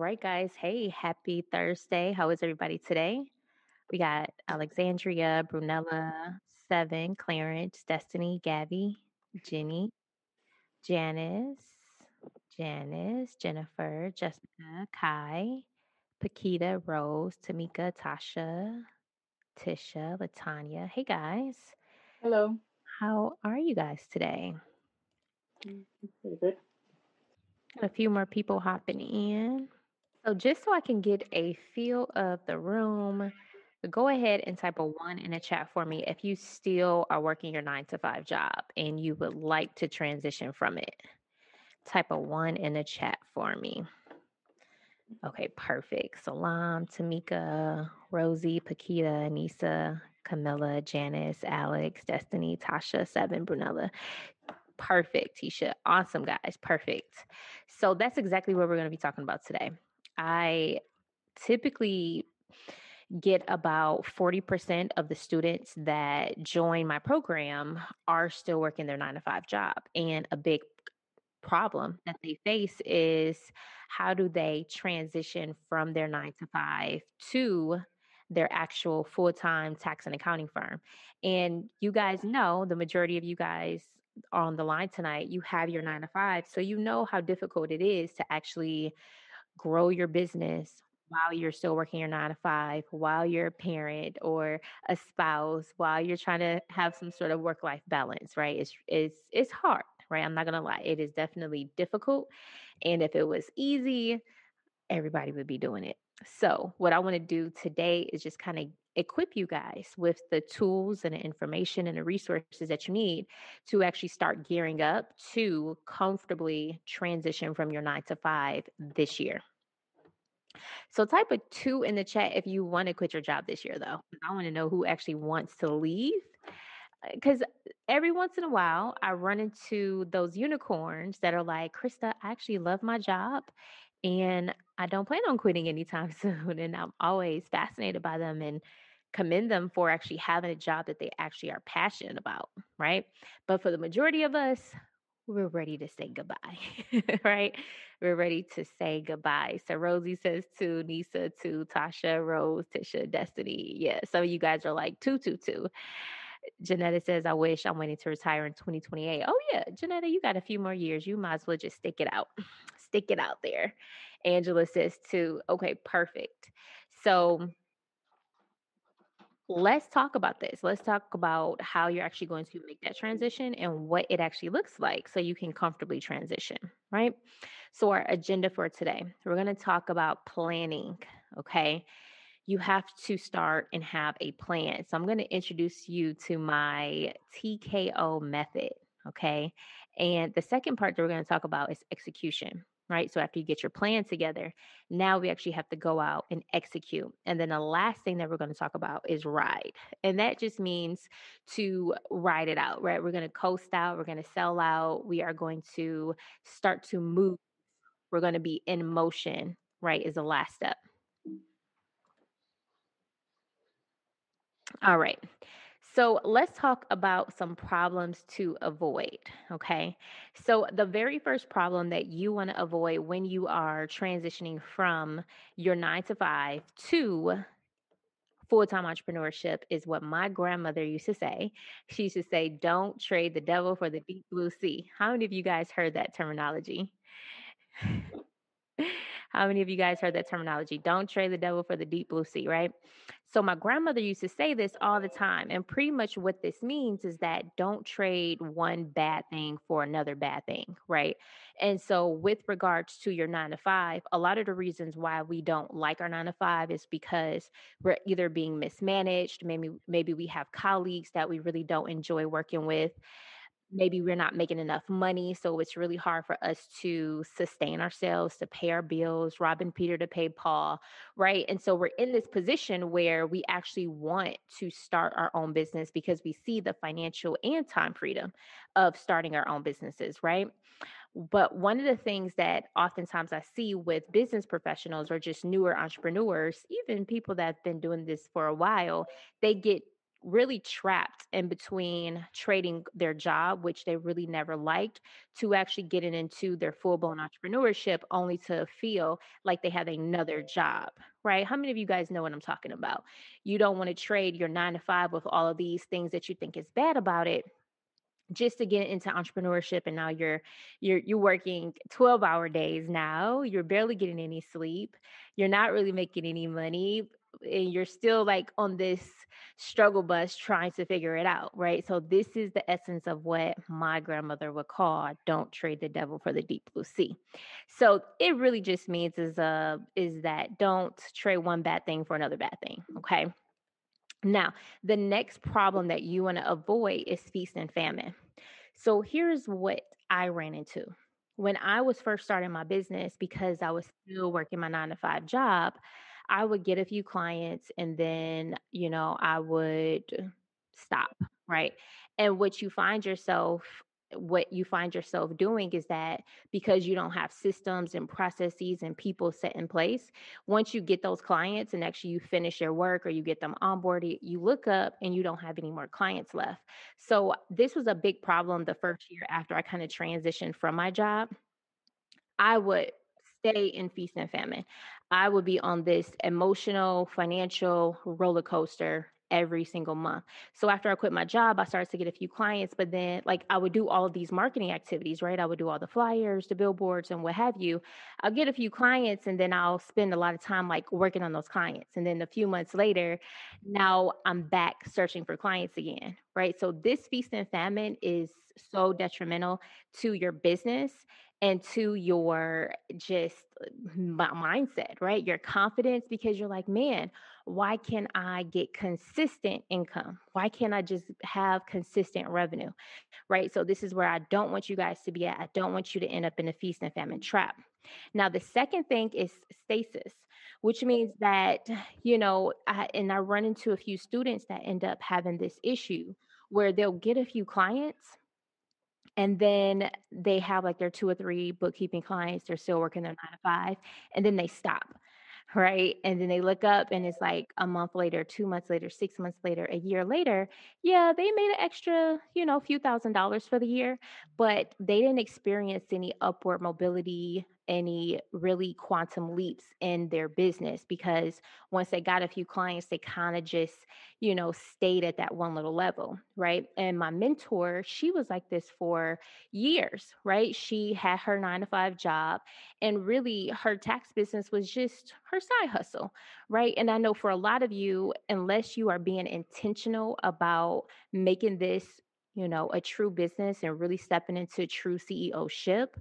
right, guys. Hey, happy Thursday. How is everybody today? We got Alexandria, Brunella, Seven, Clarence, Destiny, Gabby, Jenny, Janice, Janice, Jennifer, Jessica, Kai, Pakita, Rose, Tamika, Tasha, Tisha, Latanya. Hey, guys. Hello. How are you guys today? Mm, Pretty good. Got a few more people hopping in. So just so I can get a feel of the room, go ahead and type a one in the chat for me if you still are working your nine to five job and you would like to transition from it. Type a one in the chat for me. Okay, perfect. Salam, Tamika, Rosie, Paquita, Anissa, Camilla, Janice, Alex, Destiny, Tasha, Seven, Brunella. Perfect, Tisha. Awesome, guys. Perfect. So that's exactly what we're going to be talking about today. I typically get about 40% of the students that join my program are still working their nine to five job. And a big problem that they face is how do they transition from their nine to five to their actual full time tax and accounting firm. And you guys know the majority of you guys on the line tonight, you have your nine to five. So you know how difficult it is to actually grow your business while you're still working your nine to five, while you're a parent or a spouse, while you're trying to have some sort of work life balance, right? It's it's it's hard, right? I'm not gonna lie. It is definitely difficult. And if it was easy, everybody would be doing it. So, what I want to do today is just kind of equip you guys with the tools and the information and the resources that you need to actually start gearing up to comfortably transition from your nine to five this year. So, type a two in the chat if you want to quit your job this year, though. I want to know who actually wants to leave uh, because every once in a while I run into those unicorns that are like, Crysta, I actually love my job and I don't plan on quitting anytime soon. And I'm always fascinated by them and commend them for actually having a job that they actually are passionate about, right? But for the majority of us, we're ready to say goodbye, right? We're ready to say goodbye. So Rosie says to Nisa, to Tasha, Rose, Tisha, Destiny. Yeah, some of you guys are like two, two, two. Janetta says, I wish I'm waiting to retire in 2028. Oh, yeah, Janetta, you got a few more years. You might as well just stick it out. Stick it out there. Angela says, too, okay, perfect. So let's talk about this. Let's talk about how you're actually going to make that transition and what it actually looks like so you can comfortably transition, right? So, our agenda for today, we're going to talk about planning, okay? you have to start and have a plan. So I'm going to introduce you to my TKO method. Okay. And the second part that we're going to talk about is execution, right? So after you get your plan together, now we actually have to go out and execute. And then the last thing that we're going to talk about is ride. And that just means to ride it out, right? We're going to coast out, we're going to sell out, we are going to start to move, we're going to be in motion, right? Is the last step. All right. So let's talk about some problems to avoid. Okay. So, the very first problem that you want to avoid when you are transitioning from your nine to five to full time entrepreneurship is what my grandmother used to say. She used to say, Don't trade the devil for the deep blue sea. How many of you guys heard that terminology? How many of you guys heard that terminology? Don't trade the devil for the deep blue sea, right? So my grandmother used to say this all the time. And pretty much what this means is that don't trade one bad thing for another bad thing, right? And so with regards to your 9 to 5, a lot of the reasons why we don't like our 9 to 5 is because we're either being mismanaged, maybe maybe we have colleagues that we really don't enjoy working with maybe we're not making enough money so it's really hard for us to sustain ourselves to pay our bills robbing peter to pay paul right? And so we're in this position where we actually want to start our own business because we see the financial and time freedom of starting our own businesses right? But one of the things that oftentimes I see with business professionals or just newer entrepreneurs, even people that have been doing this for a while, they get really trapped in between trading their job, which they really never liked, to actually getting into their full blown entrepreneurship only to feel like they have another job, right? How many of you guys know what I'm talking about? You don't want to trade your nine to five with all of these things that you think is bad about it just to get into entrepreneurship and now you're you're you're working 12 hour days now you're barely getting any sleep you're not really making any money and you're still like on this struggle bus trying to figure it out right so this is the essence of what my grandmother would call don't trade the devil for the deep blue sea so it really just means is uh is that don't trade one bad thing for another bad thing okay now, the next problem that you want to avoid is feast and famine. So here's what I ran into. When I was first starting my business, because I was still working my nine to five job, I would get a few clients and then, you know, I would stop, right? And what you find yourself what you find yourself doing is that because you don't have systems and processes and people set in place, once you get those clients and actually you finish your work or you get them onboarded, you look up and you don't have any more clients left. So, this was a big problem the first year after I kind of transitioned from my job. I would stay in feast and famine. I would be on this emotional, financial roller coaster every single month. So after I quit my job, I started to get a few clients, but then like I would do all these marketing activities, right? I would do all the flyers, the billboards, and what have you. I'll get a few clients and then I'll spend a lot of time like working on those clients. And then a few months later, now I'm back searching for clients again, right? So this feast and famine is so detrimental to your business and to your just uh, mindset, right? Your confidence, because you're like, man, why can I get consistent income? Why can't I just have consistent revenue, right? So, this is where I don't want you guys to be at. I don't want you to end up in a feast and famine trap. Now, the second thing is stasis, which means that, you know, I, and I run into a few students that end up having this issue where they'll get a few clients and then they have like their two or three bookkeeping clients they're still working their nine to five and then they stop right? And then they look up and it's like a month later two months later six months later a year later yeah they made an extra you know a few thousand dollars for the year but they didn't experience any upward mobility any really quantum leaps in their business because once they got a few clients, they kind of just, you know, stayed at that one little level, right? And my mentor, she was like this for years, right? She had her nine to five job, and really her tax business was just her side hustle, right? And I know for a lot of you, unless you are being intentional about making this you know, a true business and really stepping into true CEO ship,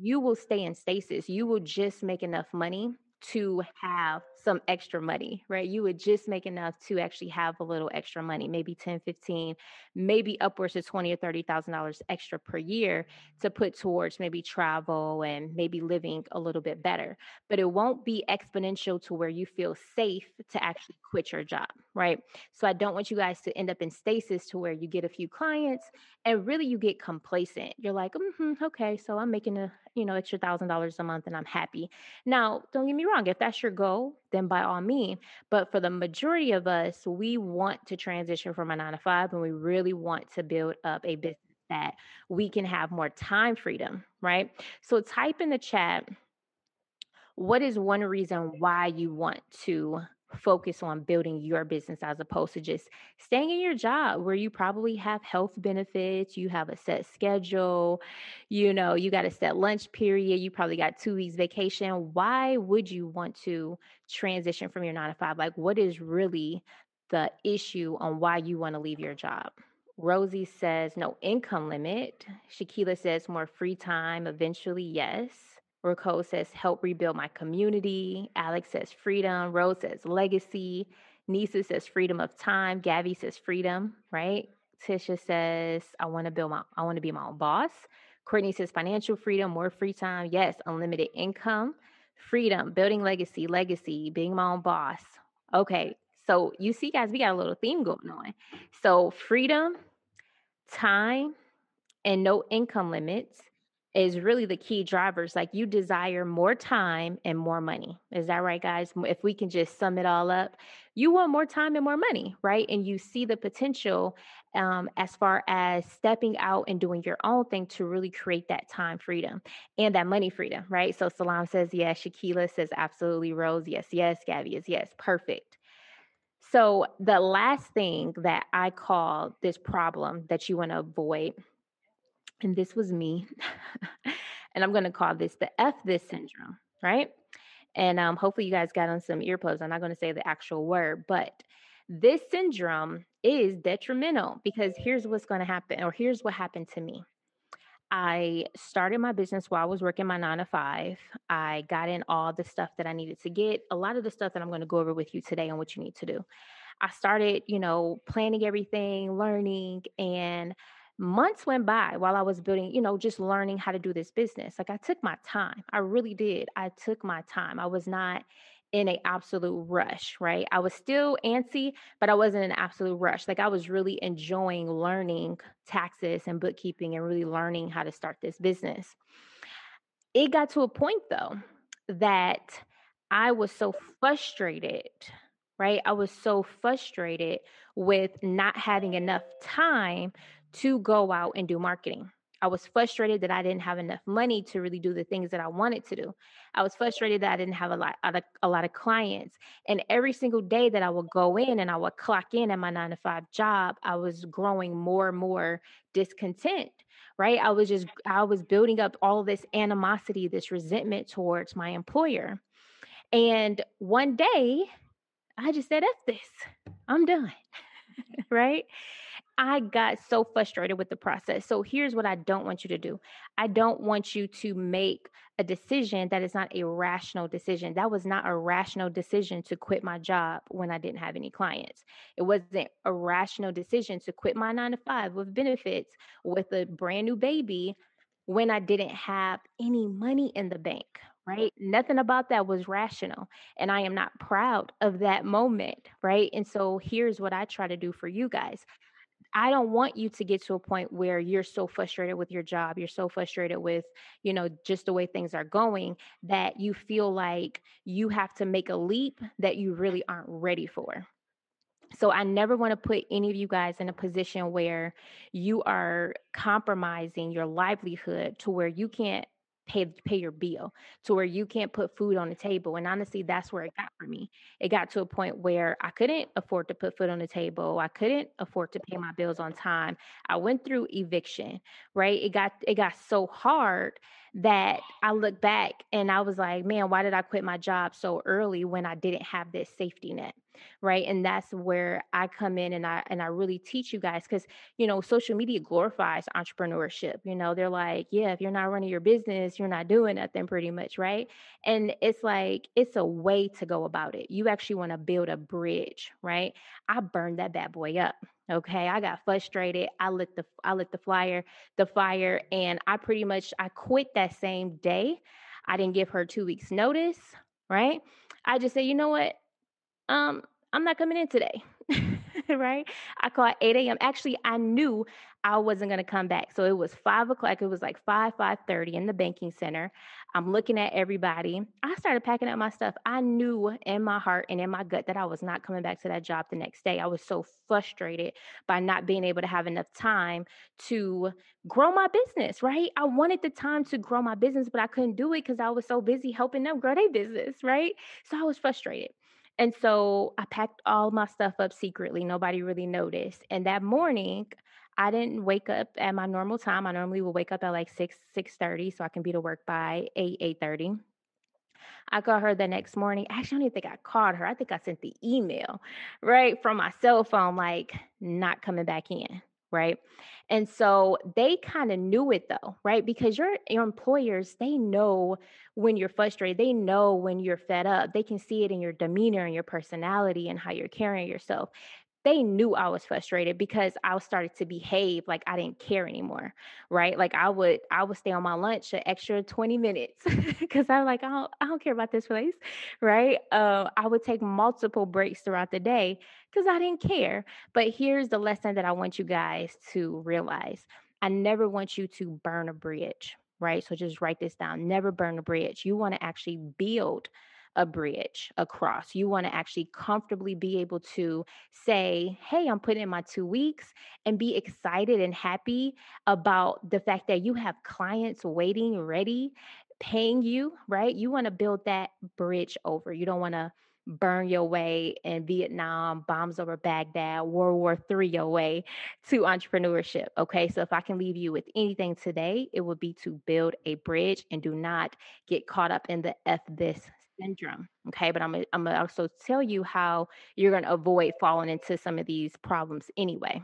you will stay in stasis. You will just make enough money to have some extra money, right? You would just make enough to actually have a little extra money, maybe 10, 15, maybe upwards of 20 or $30,000 extra per year to put towards maybe travel and maybe living a little bit better. But it won't be exponential to where you feel safe to actually quit your job, right? So I don't want you guys to end up in stasis to where you get a few clients and really you get complacent. You're like, mm-hmm, okay, so I'm making a, you know, extra thousand dollars a month and I'm happy. Now, don't get me wrong, if that's your goal, then by all means. But for the majority of us, we want to transition from a nine to five and we really want to build up a business that we can have more time freedom, right? So type in the chat what is one reason why you want to focus on building your business as opposed to just staying in your job where you probably have health benefits, you have a set schedule, you know, you got a set lunch period, you probably got 2 weeks vacation. Why would you want to transition from your 9 to 5? Like what is really the issue on why you want to leave your job? Rosie says no income limit. Shakila says more free time eventually. Yes. Raquel says, help rebuild my community. Alex says, freedom. Rose says, legacy. Nisa says, freedom of time. Gabby says, freedom, right? Tisha says, I want to build my, I want to be my own boss. Courtney says, financial freedom, more free time. Yes, unlimited income, freedom, building legacy, legacy, being my own boss. Okay, so you see, guys, we got a little theme going on. So freedom, time, and no income limits is really the key drivers. Like you desire more time and more money. Is that right, guys? If we can just sum it all up, you want more time and more money, right? And you see the potential um, as far as stepping out and doing your own thing to really create that time freedom and that money freedom, right? So Salam says yes. Shakila says absolutely. Rose, yes, yes. Gabby is yes. Perfect. So the last thing that I call this problem that you want to avoid and this was me. and I'm going to call this the F this syndrome, right? And um, hopefully you guys got on some earplugs. I'm not going to say the actual word, but this syndrome is detrimental because here's what's going to happen, or here's what happened to me. I started my business while I was working my nine to five. I got in all the stuff that I needed to get, a lot of the stuff that I'm going to go over with you today on what you need to do. I started, you know, planning everything, learning, and months went by while I was building, you know, just learning how to do this business. Like I took my time. I really did. I took my time. I was not in an absolute rush, right? I was still antsy, but I wasn't in an absolute rush. Like I was really enjoying learning taxes and bookkeeping and really learning how to start this business. It got to a point though that I was so frustrated, right? I was so frustrated with not having enough time to go out and do marketing. I was frustrated that I didn't have enough money to really do the things that I wanted to do. I was frustrated that I didn't have a lot, a lot of clients. And every single day that I would go in and I would clock in at my nine to five job, I was growing more and more discontent, right? I was just, I was building up all this animosity, this resentment towards my employer. And one day I just said, F this, I'm done, right? I got so frustrated with the process. So here's what I don't want you to do I don't want you to make a decision that is not a rational decision. That was not a rational decision to quit my job when I didn't have any clients. It wasn't a rational decision to quit my nine to five with benefits with a brand new baby when I didn't have any money in the bank, right? Nothing about that was rational. And I am not proud of that moment, right? And so here's what I try to do for you guys I don't want you to get to a point where you're so frustrated with your job, you're so frustrated with, you know, just the way things are going that you feel like you have to make a leap that you really aren't ready for. So I never want to put any of you guys in a position where you are compromising your livelihood to where you can't pay pay your bill to where you can't put food on the table and honestly that's where it got for me. It got to a point where i couldn't afford to put food on the table i couldn't afford to pay my bills on time i went through eviction right? It got it got so hard that I look back and I was like, man, why did I quit my job so early when I didn't have this safety net? Right. And that's where I come in and I and I really teach you guys because you know, social media glorifies entrepreneurship. You know, they're like, yeah, if you're not running your business, you're not doing nothing pretty much, right? And it's like it's a way to go about it. You actually want to build a bridge, right? I burned that bad boy up. Okay, I got frustrated. I lit the I lit the flyer, the fire, and I pretty much I quit that same day. I didn't give her two weeks notice, right? I just said, you know what? Um, I'm not coming in today. right? I called 8 a.m. Actually, I knew I wasn't gonna come back. So it was five o'clock. It was like 5, 5:30 in the banking center. I'm looking at everybody. I started packing up my stuff. I knew in my heart and in my gut that I was not coming back to that job the next day. I was so frustrated by not being able to have enough time to grow my business, right? I wanted the time to grow my business, but I couldn't do it because I was so busy helping them grow their business, right? So I was frustrated. And so I packed all my stuff up secretly. Nobody really noticed. And that morning, I didn't wake up at my normal time. I normally will wake up at like 6, 6.30 so I can be to work by 8, 8.30. I called her the next morning. Actually, I don't even think I called her. I think I sent the email, right, from my cell phone, like not coming back in right? And so they kind of knew it though, right? Because your your employers, they know when you're frustrated. They know when you're fed up. They can see it in your demeanor and your personality and how you're carrying yourself they knew I was frustrated because I started to behave like I didn't care anymore, right? Like I would I would stay on my lunch an extra 20 minutes because I'm like, I don't, I don't care about this place, right? Uh, I would take multiple breaks throughout the day because I didn't care. But here's the lesson that I want you guys to realize. I never want you to burn a bridge right? So just write this down. Never burn a bridge. You want to actually build a bridge across. You want to actually comfortably be able to say, Hey, I'm putting in my two weeks and be excited and happy about the fact that you have clients waiting, ready, paying you, right? You want to build that bridge over. You don't want to burn your way in Vietnam, bombs over Baghdad, World War III your way to entrepreneurship. Okay. So if I can leave you with anything today, it would be to build a bridge and do not get caught up in the F this syndrome. Okay. But I'm, I'm going to also tell you how you're going to avoid falling into some of these problems anyway.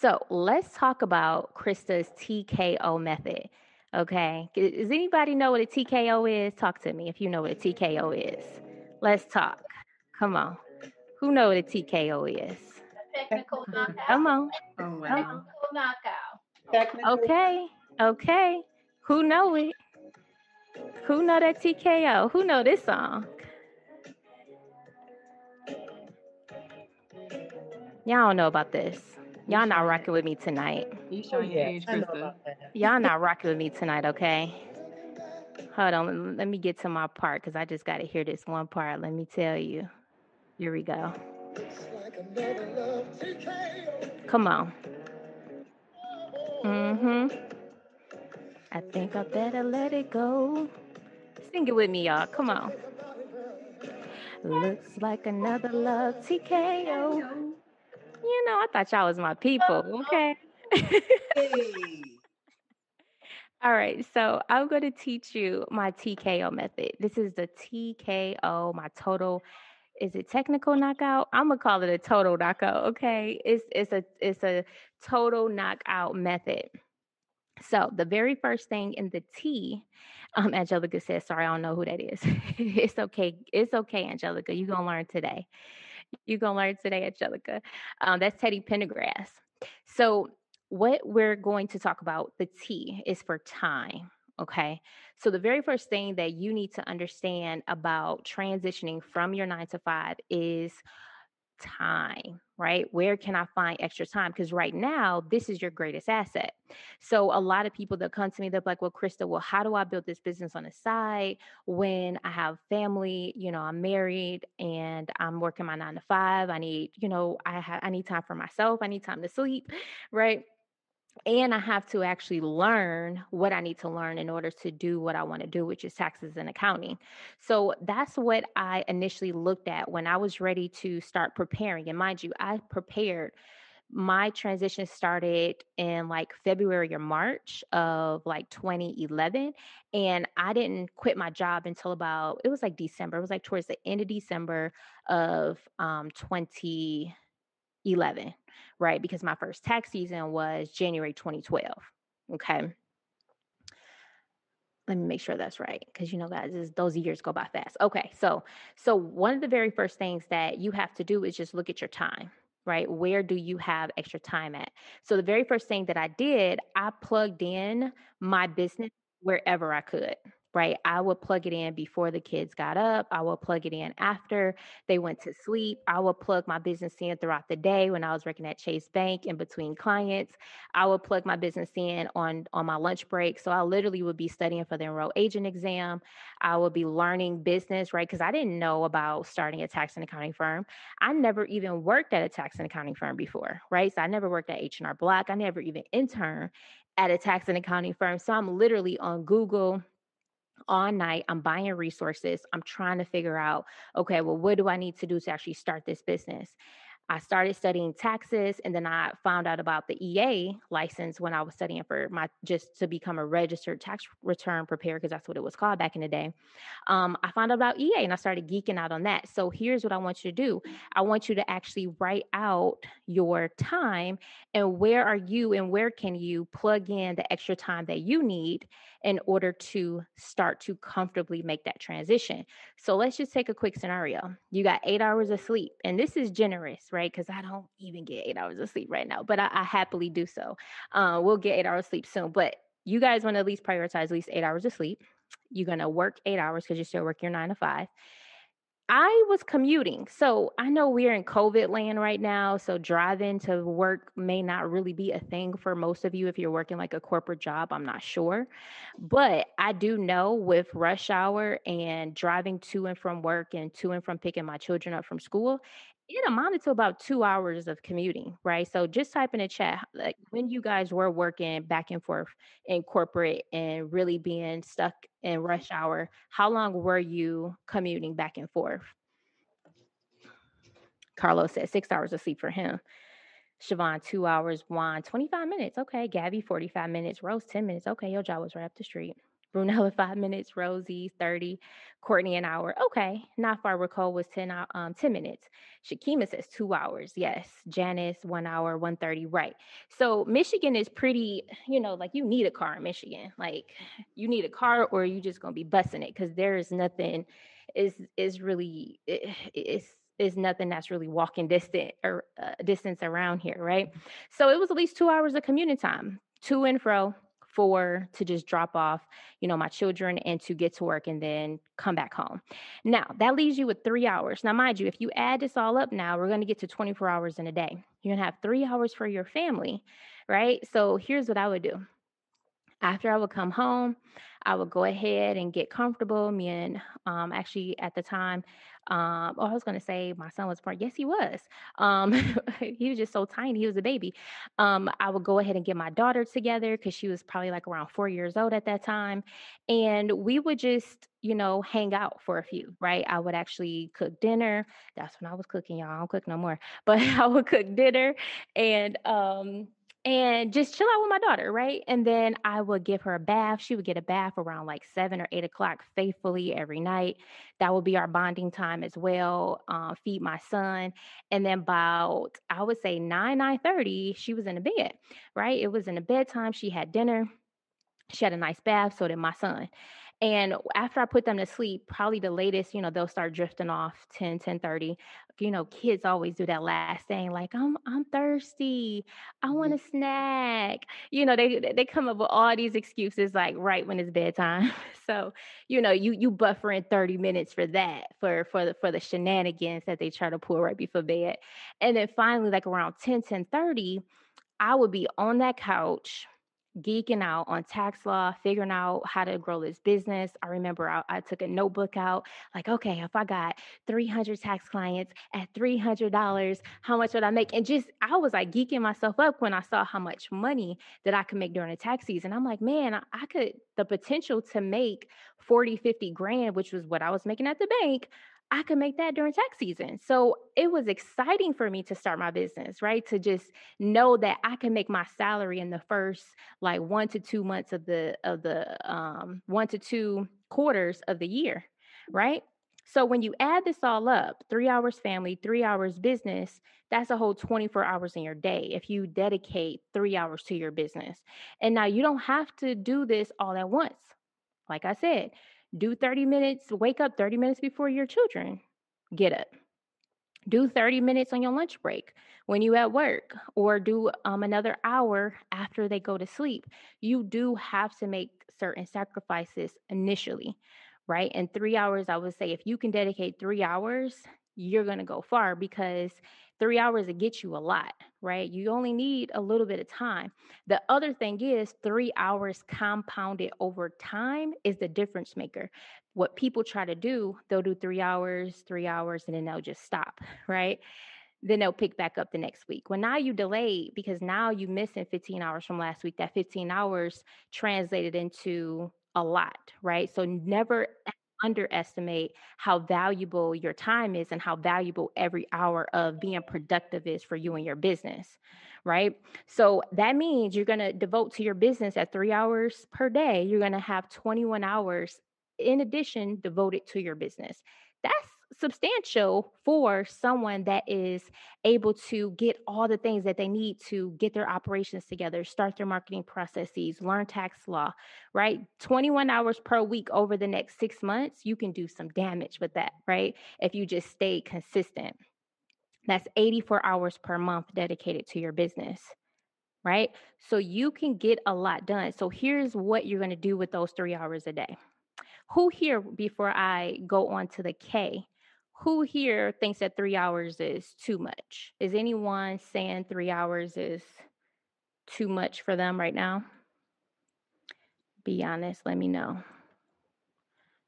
So let's talk about Crysta's TKO method. Okay. Does anybody know what a TKO is? Talk to me if you know what a TKO is. Let's talk. Come on. Who know what a TKO is? Technical knockout. Come on. Oh, wow. Technical knockout. Technical. Okay. Okay. Who know it? Who know that TKO? Who know this song? Y'all don't know about this. Y'all not rocking with me tonight. You Oh, showing your yeah, age, I know Crysta. about that. Y'all not rocking with me tonight, okay? Hold on. Let me get to my part because I just got to hear this one part. Let me tell you. Here we go. Come on. Mm-hmm. I think I better let it go. Sing it with me, y'all. Come on. Looks like another love TKO. You know, I thought y'all was my people, okay? All right, so I'm going to teach you my TKO method. This is the TKO, my total. Is it technical knockout? I'm gonna call it a total knockout. Okay, it's it's a it's a total knockout method. So the very first thing in the T, um, Angelica says, "Sorry, I don't know who that is." it's okay, it's okay, Angelica. You're gonna learn today. You're gonna learn today, Angelica. Um, that's Teddy Pendergrass. So what we're going to talk about, the T, is for time. Okay. So the very first thing that you need to understand about transitioning from your nine to five is time, right? Where can I find extra time? Because right now, this is your greatest asset. So a lot of people that come to me, they're like, well, Crysta, well, how do I build this business on the side when I have family? You know, I'm married and I'm working my nine to five. I need, you know, I have I need time for myself. I need time to sleep, right? And I have to actually learn what I need to learn in order to do what I want to do, which is taxes and accounting. So that's what I initially looked at when I was ready to start preparing. And mind you, I prepared. My transition started in like February or March of like 2011. And I didn't quit my job until about, it was like December. It was like towards the end of December of um, 2011 right? Because my first tax season was January 2012. Okay. Let me make sure that's right because you know, guys, this, those years go by fast. Okay, so so one of the very first things that you have to do is just look at your time, right? Where do you have extra time at? So the very first thing that I did, I plugged in my business wherever I could. Right. I would plug it in before the kids got up. I would plug it in after they went to sleep. I would plug my business in throughout the day when I was working at Chase Bank in between clients. I would plug my business in on on my lunch break. So I literally would be studying for the enroll agent exam. I would be learning business, right? Because I didn't know about starting a tax and accounting firm. I never even worked at a tax and accounting firm before, right? So I never worked at H&R Block. I never even interned at a tax and accounting firm. So I'm literally on Google all night. I'm buying resources. I'm trying to figure out, okay, well, what do I need to do to actually start this business? I started studying taxes and then I found out about the EA license when I was studying for my just to become a registered tax return preparer because that's what it was called back in the day. Um, I found out about EA and I started geeking out on that. So here's what I want you to do I want you to actually write out your time and where are you and where can you plug in the extra time that you need in order to start to comfortably make that transition. So let's just take a quick scenario. You got eight hours of sleep, and this is generous, right? Because I don't even get eight hours of sleep right now, but I, I happily do so. Uh, we'll get eight hours of sleep soon, but you guys want to at least prioritize at least eight hours of sleep. You're going to work eight hours because you're still working your nine to five. I was commuting. So I know we're in COVID land right now. So driving to work may not really be a thing for most of you if you're working like a corporate job. I'm not sure. But I do know with rush hour and driving to and from work and to and from picking my children up from school, it amounted to about two hours of commuting, right? So just type in a chat, like when you guys were working back and forth in corporate and really being stuck in rush hour, how long were you commuting back and forth? Carlos said six hours of sleep for him. Siobhan, two hours. Juan, 25 minutes. Okay. Gabby, 45 minutes. Rose, 10 minutes. Okay. Your job was right up the street. Brunella, five minutes. Rosie, 30. Courtney, an hour. Okay. Not far. Raquel was 10, um, 10 minutes. Shakima says two hours. Yes. Janice, one hour, 130. Right. So Michigan is pretty, you know, like you need a car in Michigan. Like you need a car or you just to be bussing it because there is nothing is is really it, it's is nothing that's really walking distant or uh, distance around here, right? So it was at least two hours of commuting time, to and fro, four to just drop off, you know, my children and to get to work and then come back home. Now, that leaves you with three hours. Now, mind you, if you add this all up now, we're going to get to 24 hours in a day. You're going to have three hours for your family, right? So here's what I would do. After I would come home, I would go ahead and get comfortable. Me and um, actually at the time, um, oh, I was going to say my son was born. Yes, he was. Um, he was just so tiny. He was a baby. Um, I would go ahead and get my daughter together because she was probably like around four years old at that time. And we would just, you know, hang out for a few, right? I would actually cook dinner. That's when I was cooking, y'all. I don't cook no more, but I would cook dinner and, um, and just chill out with my daughter, right? And then I would give her a bath. She would get a bath around like seven or eight o'clock faithfully every night. That would be our bonding time as well. Uh, feed my son, and then about I would say nine nine thirty, she was in the bed, right? It was in the bedtime. She had dinner. She had a nice bath. So did my son. And after I put them to sleep, probably the latest, you know, they'll start drifting off 10, 10 30. You know, kids always do that last thing, like, I'm I'm thirsty. I want mm-hmm. a snack. You know, they they come up with all these excuses like right when it's bedtime. So, you know, you you buffer in 30 minutes for that, for for the for the shenanigans that they try to pull right before bed. And then finally, like around 10, 10 30, I would be on that couch geeking out on tax law, figuring out how to grow this business. I remember I, I, took a notebook out, like, okay, if I got 300 tax clients at $300, how much would I make? And just, I was like geeking myself up when I saw how much money that I could make during the tax season. I'm like, man, I, I could, the potential to make 40, 50 grand, which was what I was making at the bank. I could make that during tax season. So it was exciting for me to start my business, right? To just know that I can make my salary in the first like one to two months of the of the um one to two quarters of the year, right? So when you add this all up, three hours family, three hours business, that's a whole 24 hours in your day if you dedicate three hours to your business. And now you don't have to do this all at once. Like I said, do 30 minutes, wake up 30 minutes before your children get up. Do 30 minutes on your lunch break when you at work or do um, another hour after they go to sleep. You do have to make certain sacrifices initially, right? And three hours, I would say if you can dedicate three hours, you're going to go far because three hours to get you a lot, right? You only need a little bit of time. The other thing is, three hours compounded over time is the difference maker. What people try to do, they'll do three hours, three hours, and then they'll just stop, right? Then they'll pick back up the next week. Well, now you delayed because now you missing 15 hours from last week. That 15 hours translated into a lot, right? So never underestimate how valuable your time is and how valuable every hour of being productive is for you and your business right? So that means you're going to devote to your business at three hours per day you're going to have 21 hours in addition devoted to your business. That's substantial for someone that is able to get all the things that they need to get their operations together, start their marketing processes, learn tax law, right? 21 hours per week over the next six months, you can do some damage with that, right? If you just stay consistent. That's 84 hours per month dedicated to your business right? So you can get a lot done. So here's what you're going to do with those three hours a day. Who here, before I go on to the K, who here thinks that three hours is too much? Is anyone saying three hours is too much for them right now? Be honest, let me know.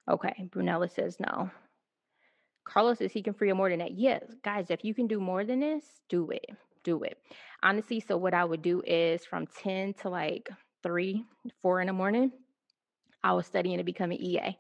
Okay, Brunella says no. Carlos says he can free more than that. Yes, guys, if you can do more than this, do it. Do it. Honestly, so what I would do is from 10 to like 3, 4 in the morning, I was studying to become an EA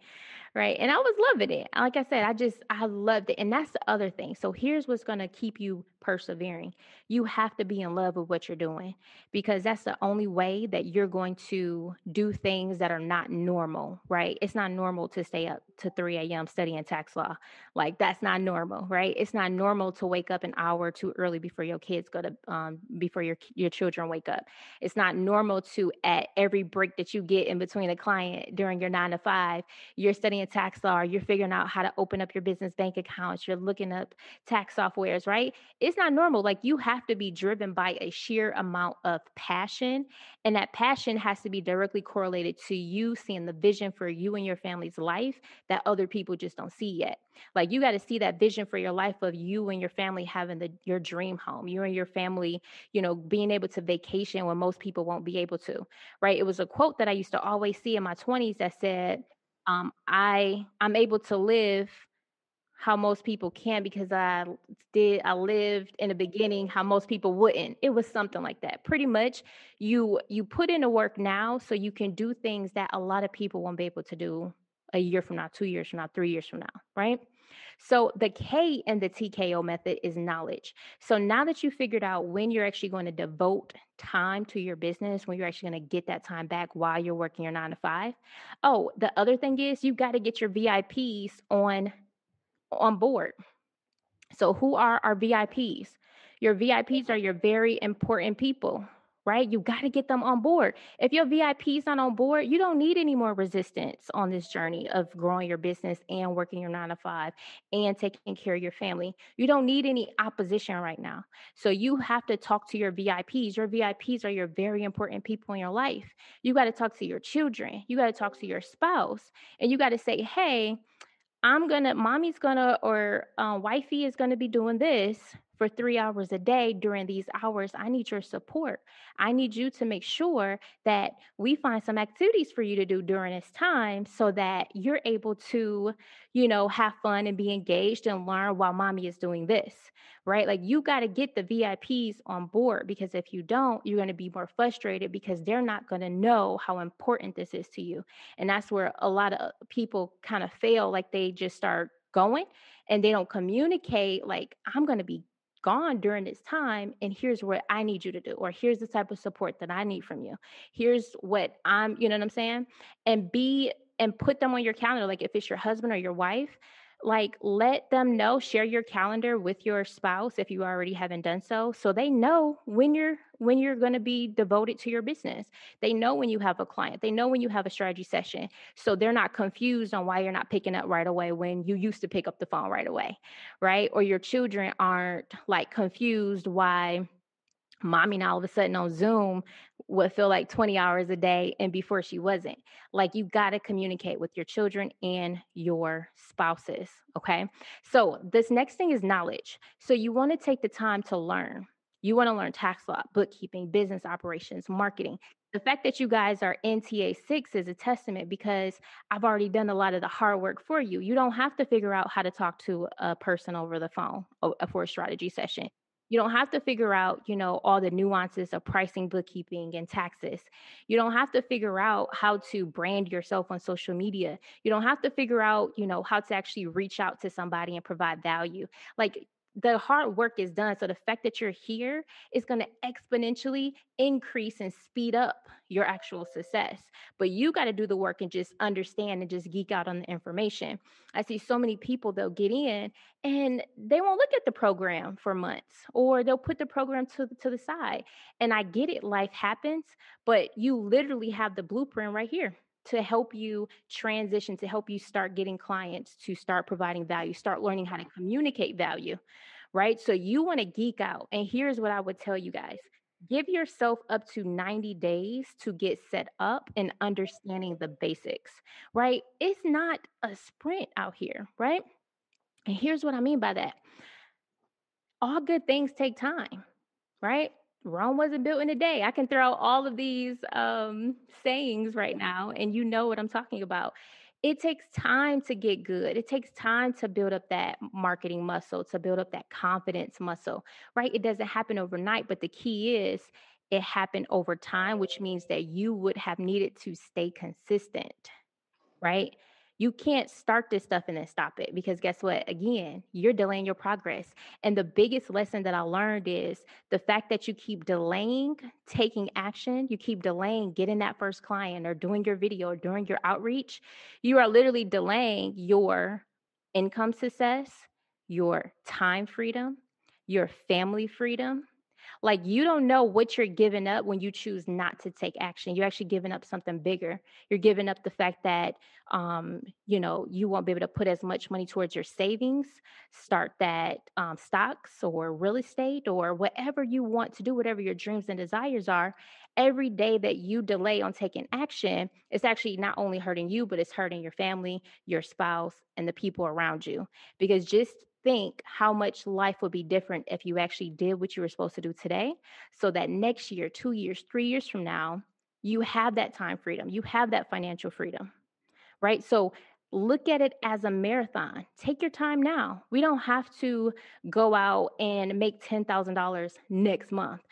right? And I was loving it. Like I said, I just I loved it. And that's the other thing. So here's what's going to keep you persevering. You have to be in love with what you're doing because that's the only way that you're going to do things that are not normal, right? It's not normal to stay up to 3 a.m. studying tax law. Like that's not normal, right? It's not normal to wake up an hour too early before your kids go to um, before your your children wake up. It's not normal to at every break that you get in between a client during your nine to five, you're studying tax law, you're figuring out how to open up your business bank accounts, you're looking up tax softwares, right? It's not normal. Like you have to be driven by a sheer amount of passion. And that passion has to be directly correlated to you seeing the vision for you and your family's life that other people just don't see yet. Like you got to see that vision for your life of you and your family having the your dream home, you and your family, you know, being able to vacation when most people won't be able to, right? It was a quote that I used to always see in my 20s that said, um, I I'm able to live how most people can because I did I lived in the beginning how most people wouldn't. It was something like that. Pretty much you you put in the work now so you can do things that a lot of people won't be able to do a year from now, 2 years from now, 3 years from now, right? So the K in the TKO method is knowledge. So now that you figured out when you're actually going to devote time to your business, when you're actually going to get that time back while you're working your nine to five. Oh, the other thing is you've got to get your VIPs on on board. So who are our VIPs? Your VIPs are your very important people right? You got to get them on board. If your VIP's not on board, you don't need any more resistance on this journey of growing your business and working your nine to five and taking care of your family. You don't need any opposition right now. So you have to talk to your VIPs. Your VIPs are your very important people in your life. You got to talk to your children. You got to talk to your spouse. And you got to say, hey, I'm gonna, mommy's gonna, or uh, wifey is gonna be doing this for three hours a day during these hours, I need your support. I need you to make sure that we find some activities for you to do during this time so that you're able to, you know, have fun and be engaged and learn while mommy is doing this, right? Like you got to get the VIPs on board because if you don't, you're going to be more frustrated because they're not going to know how important this is to you. And that's where a lot of people kind of fail. Like they just start going and they don't communicate like i'm going to be gone during this time and here's what I need you to do or here's the type of support that I need from you. Here's what I'm, you know what I'm saying? And be and put them on your calendar like if it's your husband or your wife, like let them know share your calendar with your spouse if you already haven't done so so they know when you're when you're going to be devoted to your business. They know when you have a client. They know when you have a strategy session so they're not confused on why you're not picking up right away when you used to pick up the phone right away right? Or your children aren't like confused why mommy now all of a sudden on Zoom would feel like 20 hours a day and before she wasn't. Like you got to communicate with your children and your spouses. Okay. So this next thing is knowledge. So you want to take the time to learn. You want to learn tax law, bookkeeping, business operations, marketing. The fact that you guys are in TA6 is a testament because I've already done a lot of the hard work for you. You don't have to figure out how to talk to a person over the phone for a strategy session you don't have to figure out, you know, all the nuances of pricing, bookkeeping, and taxes. You don't have to figure out how to brand yourself on social media. You don't have to figure out, you know, how to actually reach out to somebody and provide value. Like the hard work is done. So the fact that you're here is going to exponentially increase and speed up your actual success. But you got to do the work and just understand and just geek out on the information. I see so many people they'll get in and they won't look at the program for months or they'll put the program to to the side. And I get it, life happens, but you literally have the blueprint right here to help you transition, to help you start getting clients, to start providing value, start learning how to mm-hmm. communicate value, right? So you want to geek out. And here's what I would tell you guys give yourself up to 90 days to get set up and understanding the basics, right? It's not a sprint out here, right? And here's what I mean by that all good things take time, right? Rome wasn't built in a day. I can throw all of these um, sayings right now, and you know what I'm talking about. It takes time to get good. It takes time to build up that marketing muscle, to build up that confidence muscle, right? It doesn't happen overnight, but the key is it happened over time, which means that you would have needed to stay consistent, right? You can't start this stuff and then stop it because guess what? Again, you're delaying your progress. And the biggest lesson that I learned is the fact that you keep delaying taking action, you keep delaying getting that first client or doing your video or doing your outreach, you are literally delaying your income success, your time freedom, your family freedom, like you don't know what you're giving up when you choose not to take action. You're actually giving up something bigger. You're giving up the fact that um, you know, you won't be able to put as much money towards your savings, start that um, stocks or real estate or whatever you want to do, whatever your dreams and desires are. Every day that you delay on taking action, it's actually not only hurting you, but it's hurting your family, your spouse, and the people around you. Because just think how much life would be different if you actually did what you were supposed to do today so that next year, two years, three years from now, you have that time freedom, you have that financial freedom, right? So look at it as a marathon. Take your time now. We don't have to go out and make $10,000 next month.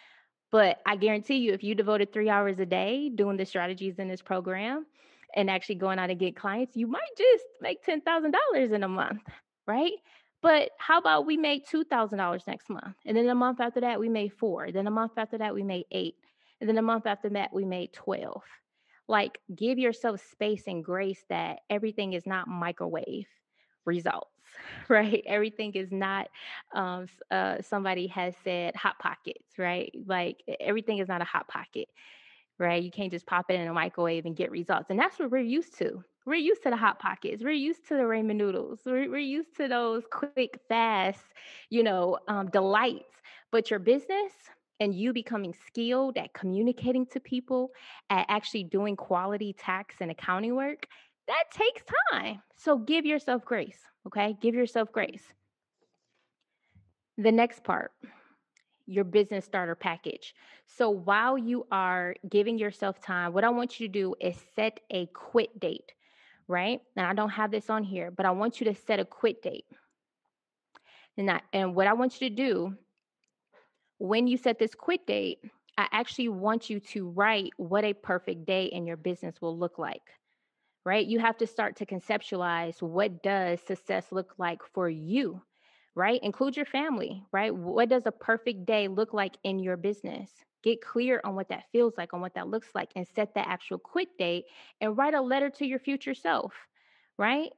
But I guarantee you, if you devoted three hours a day doing the strategies in this program and actually going out and get clients, you might just make $10,000 in a month, right? But how about we make $2,000 next month? And then a month after that, we made four. Then a month after that, we made eight. And then a month after that, we made 12. Like, give yourself space and grace that everything is not microwave results, right? Everything is not, um, uh, somebody has said hot pockets, right? Like, everything is not a hot pocket, right? You can't just pop it in a microwave and get results. And that's what we're used to. We're used to the hot pockets. We're used to the ramen noodles. We're, we're used to those quick, fast, you know, um, delights. But your business and you becoming skilled at communicating to people, at actually doing quality tax and accounting work, that takes time. So give yourself grace, okay? Give yourself grace. The next part your business starter package. So while you are giving yourself time, what I want you to do is set a quit date right? And I don't have this on here, but I want you to set a quit date. And, I, and what I want you to do when you set this quit date, I actually want you to write what a perfect day in your business will look like. Right? You have to start to conceptualize what does success look like for you, right? Include your family, right? What does a perfect day look like in your business? Get clear on what that feels like, on what that looks like, and set the actual quit date and write a letter to your future self, right?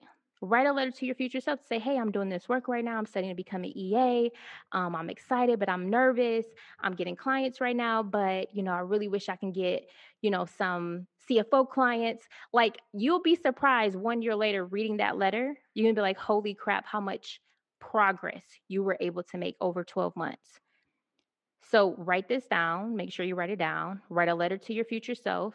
Write a letter to your future self to say, Hey, I'm doing this work right now. I'm studying to become an EA. Um, I'm excited, but I'm nervous. I'm getting clients right now, but you know, I really wish I can get, you know, some CFO clients. Like, you'll be surprised one year later reading that letter. You're gonna be like, Holy crap, how much progress you were able to make over 12 months. So write this down. Make sure you write it down. Write a letter to your future self.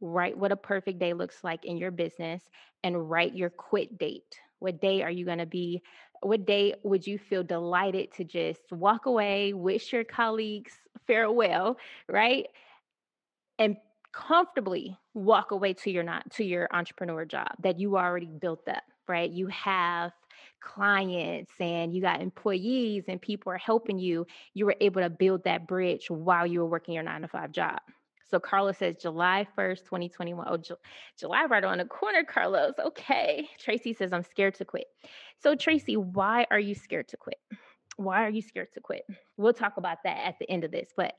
Write what a perfect day looks like in your business and write your quit date. What day are you going to be? What day would you feel delighted to just walk away, wish your colleagues farewell, right? And comfortably walk away to your not to your entrepreneur job that you already built up, right? You have clients and you got employees and people are helping you, you were able to build that bridge while you were working your nine to five job. So Carlos says July 1st, 2021. Oh, Ju- July right on the corner, Carlos. Okay. Tracy says, I'm scared to quit. So, Tracy, why are you scared to quit? Why are you scared to quit? We'll talk about that at the end of this, but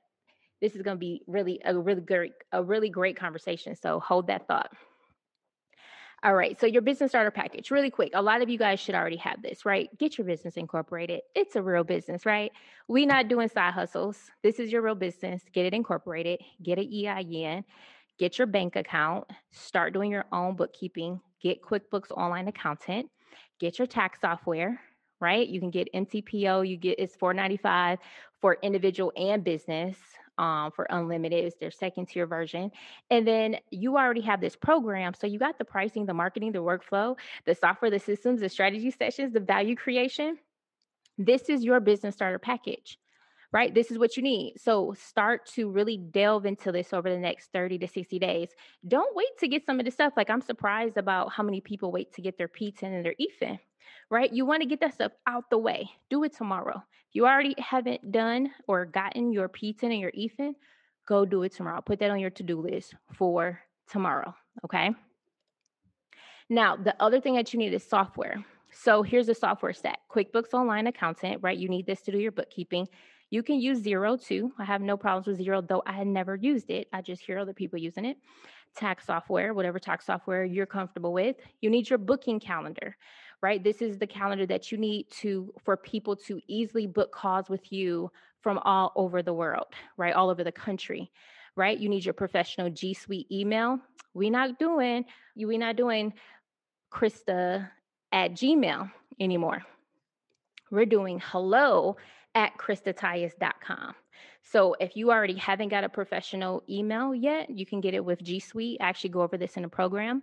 this is going to be really a really great a really great conversation. So hold that thought. All right. So your business starter package, really quick. A lot of you guys should already have this, right? Get your business incorporated. It's a real business, right? we not doing side hustles. This is your real business. Get it incorporated. Get an EIN. Get your bank account. Start doing your own bookkeeping. Get QuickBooks Online Accountant. Get your tax software, right? You can get MTPO. You get it's 495 for individual and business. Um, for unlimited. It's their second tier version. And then you already have this program. So you got the pricing, the marketing, the workflow, the software, the systems, the strategy sessions, the value creation. This is your business starter package right? This is what you need. So start to really delve into this over the next 30 to 60 days. Don't wait to get some of the stuff. Like I'm surprised about how many people wait to get their PTIN and their EFIN, right? You want to get that stuff out the way. Do it tomorrow. If you already haven't done or gotten your PTIN and your EFIN, go do it tomorrow. Put that on your to-do list for tomorrow, okay? Now, the other thing that you need is software. So here's a software stack. QuickBooks Online Accountant, right? You need this to do your bookkeeping. You can use Xero too. I have no problems with Xero, though I had never used it. I just hear other people using it. Tax software, whatever tax software you're comfortable with. You need your booking calendar, right? This is the calendar that you need to for people to easily book calls with you from all over the world, right? All over the country, right? You need your professional G Suite email. We not doing we not doing Crysta at Gmail anymore. We're doing hello at kristatayas.com. So if you already haven't got a professional email yet, you can get it with G Suite. I actually go over this in the program.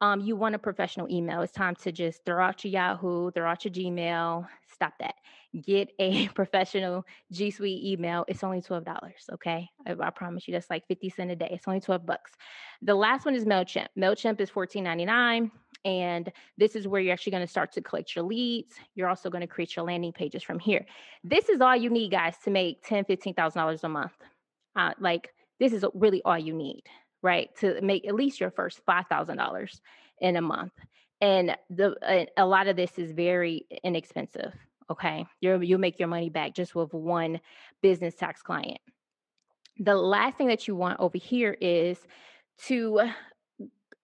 Um, you want a professional email. It's time to just throw out your Yahoo, throw out your Gmail. Stop that. Get a professional G Suite email. It's only $12. Okay. I, I, promise you that's like 50 cents a day. It's only 12 bucks. The last one is MailChimp. MailChimp is $14.99. And this is where you're actually going to start to collect your leads. You're also going to create your landing pages from here. This is all you need, guys, to make $10, $15,000 a month. Uh, like, this is really all you need, right? To make at least your first $5,000 in a month. And the a lot of this is very inexpensive. Okay, you you'll make your money back just with one business tax client. The last thing that you want over here is to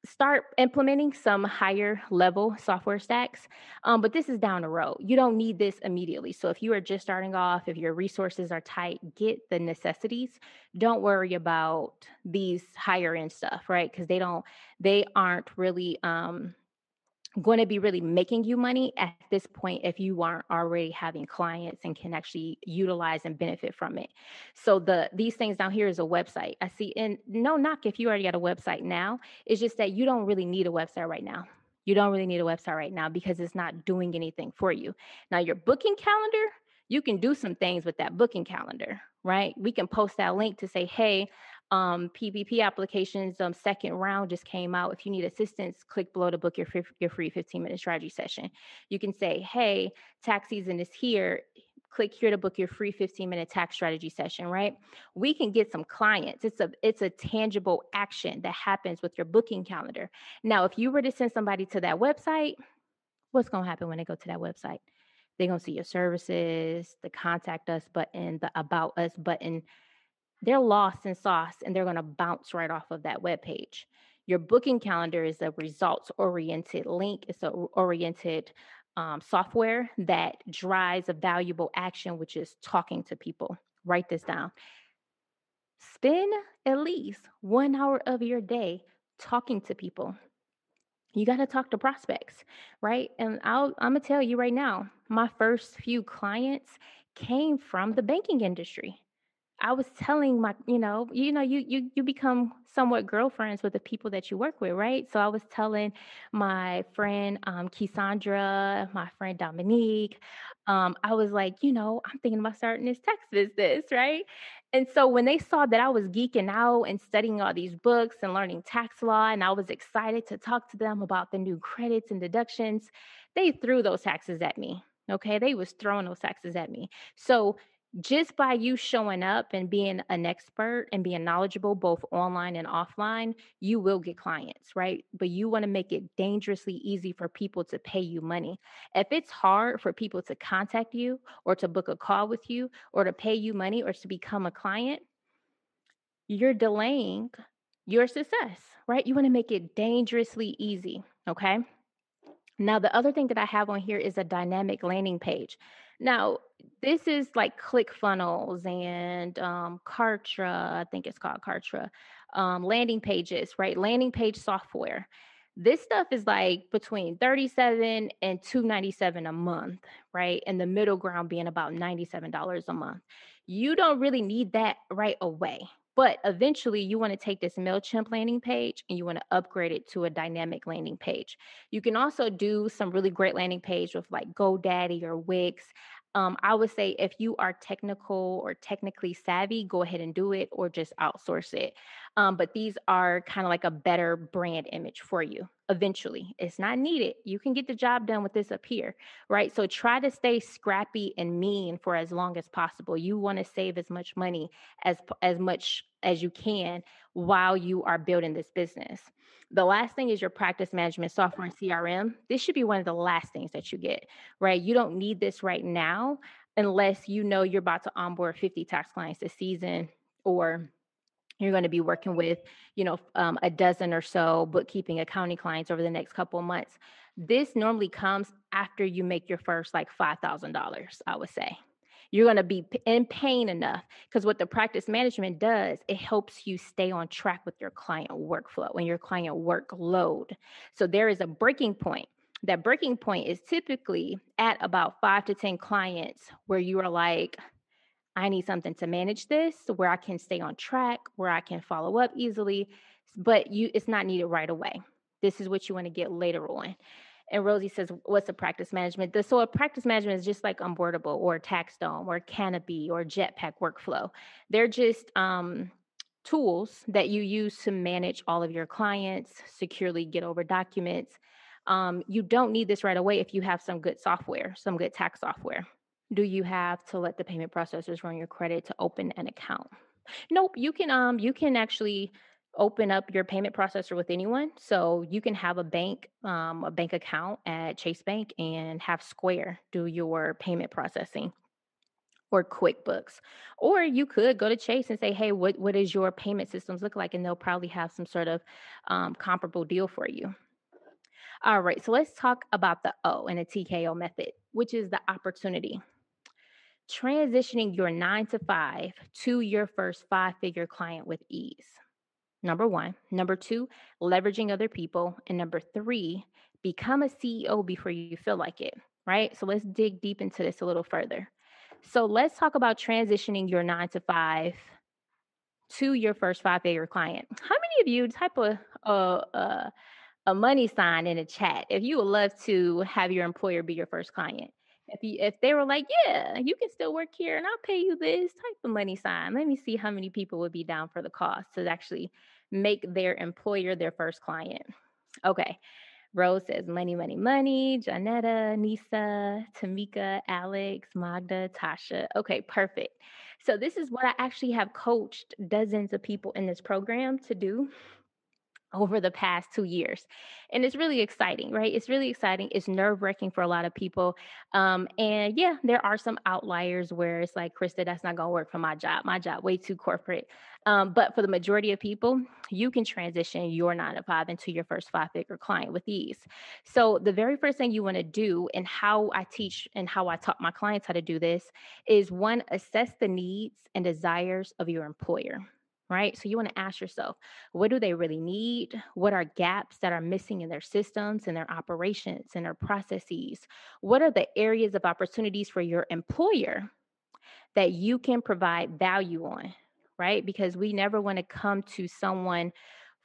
start implementing some higher level software stacks. Um, but this is down the road. You don't need this immediately. So if you are just starting off, if your resources are tight, get the necessities. Don't worry about these higher end stuff, right? Because they don't, they aren't really um, going to be really making you money at this point if you aren't already having clients and can actually utilize and benefit from it. So the these things down here is a website. I see and no knock if you already got a website now. It's just that you don't really need a website right now. You don't really need a website right now because it's not doing anything for you. Now your booking calendar, you can do some things with that booking calendar, right? We can post that link to say, "Hey, um, PPP applications um, second round just came out. If you need assistance, click below to book your free, your free 15 minute strategy session. You can say, hey, tax season is here. Click here to book your free 15 minute tax strategy session, right? We can get some clients. It's a it's a tangible action that happens with your booking calendar. Now, if you were to send somebody to that website, what's to happen when they go to that website? They're to see your services, the contact us button, the about us button they're lost in sauce and they're going to bounce right off of that web page. Your booking calendar is a results oriented link, it's a oriented um, software that drives a valuable action, which is talking to people. Write this down. Spend at least one hour of your day talking to people. You got to talk to prospects, right? And I'll, I'm going to tell you right now, my first few clients came from the banking industry. I was telling my, you know, you know, you you you become somewhat girlfriends with the people that you work with, right? So I was telling my friend um Cassandra, my friend Dominique, um, I was like, you know, I'm thinking about starting this tax business, right? And so when they saw that I was geeking out and studying all these books and learning tax law, and I was excited to talk to them about the new credits and deductions, they threw those taxes at me. Okay, they was throwing those taxes at me. So just by you showing up and being an expert and being knowledgeable both online and offline, you will get clients, right? But you want to make it dangerously easy for people to pay you money. If it's hard for people to contact you or to book a call with you or to pay you money or to become a client, you're delaying your success, right? You want to make it dangerously easy, okay? Now, the other thing that I have on here is a dynamic landing page. Now, this is like ClickFunnels and um, Kartra, I think it's called Kartra, um, landing pages, right? Landing page software. This stuff is like between 37 and 297 a month, right? And the middle ground being about $97 a month. You don't really need that right away. But eventually, you want to take this MailChimp landing page and you want to upgrade it to a dynamic landing page. You can also do some really great landing page with like GoDaddy or Wix. Um, I would say if you are technical or technically savvy, go ahead and do it or just outsource it. Um, but these are kind of like a better brand image for you eventually. It's not needed. You can get the job done with this up here, right? So try to stay scrappy and mean for as long as possible. You want to save as much money as as much as you can while you are building this business. The last thing is your practice management software and CRM. This should be one of the last things that you get, right? You don't need this right now unless you know you're about to onboard 50 tax clients this season or you're going to be working with you know um, a dozen or so bookkeeping accounting clients over the next couple of months. This normally comes after you make your first like $5000 i would say. You're going to be in pain enough because what the practice management does it helps you stay on track with your client workflow and your client workload. So there is a breaking point. That breaking point is typically at about five to ten clients where you are like I need something to manage this where I can stay on track, where I can follow up easily, but you it's not needed right away. This is what you want to get later on. And Rosie says, what's a practice management? The, So a practice management is just like Onboardable or TaxDome or Canopy or Jetpack workflow. They're just um, tools that you use to manage all of your clients, securely get over documents. Um, you don't need this right away if you have some good software, some good tax software do you have to let the payment processors run your credit to open an account? Nope, you can um you can actually open up your payment processor with anyone. So you can have a bank um, a bank account at Chase Bank and have Square do your payment processing or QuickBooks. Or you could go to Chase and say, hey, what, what does your payment systems look like? And they'll probably have some sort of um, comparable deal for you. All right, so let's talk about the O and the TKO method, which is the opportunity transitioning your nine to five to your first five figure client with ease. Number one. Number two, leveraging other people. And number three, become a CEO before you feel like it, right? So let's dig deep into this a little further. So let's talk about transitioning your nine to five to your first five figure client. How many of you type uh, uh, a money sign in the chat if you would love to have your employer be your first client? If you if they were like, yeah, you can still work here and I'll pay you this type of money sign. Let me see how many people would be down for the cost to actually make their employer their first client. Okay. Rose says money, money, money. Janetta, Nisa, Tamika, Alex, Magda, Tasha. Okay, perfect. So this is what I actually have coached dozens of people in this program to do over the past two years. And it's really exciting, right? It's really exciting. It's nerve wracking for a lot of people. Um, and yeah, there are some outliers where it's like, Crysta, that's not going to work for my job. My job, way too corporate. Um, but for the majority of people, you can transition your nine to five into your first five figure client with ease. So, the very first thing you want to do, and how I teach and how I taught my clients how to do this, is one, assess the needs and desires of your employer right? So you want to ask yourself, what do they really need? What are gaps that are missing in their systems, in their operations, in their processes? What are the areas of opportunities for your employer that you can provide value on, right? Because we never want to come to someone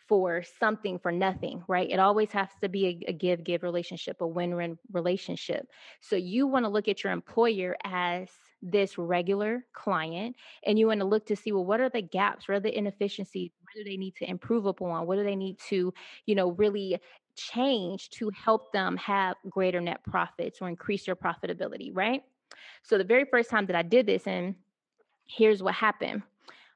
for something for nothing, right? It always has to be a, a give give relationship, a win win relationship. So you want to look at your employer as this regular client and you want to look to see well what are the gaps what are the inefficiencies what do they need to improve upon what do they need to you know really change to help them have greater net profits or increase their profitability right so the very first time that i did this and here's what happened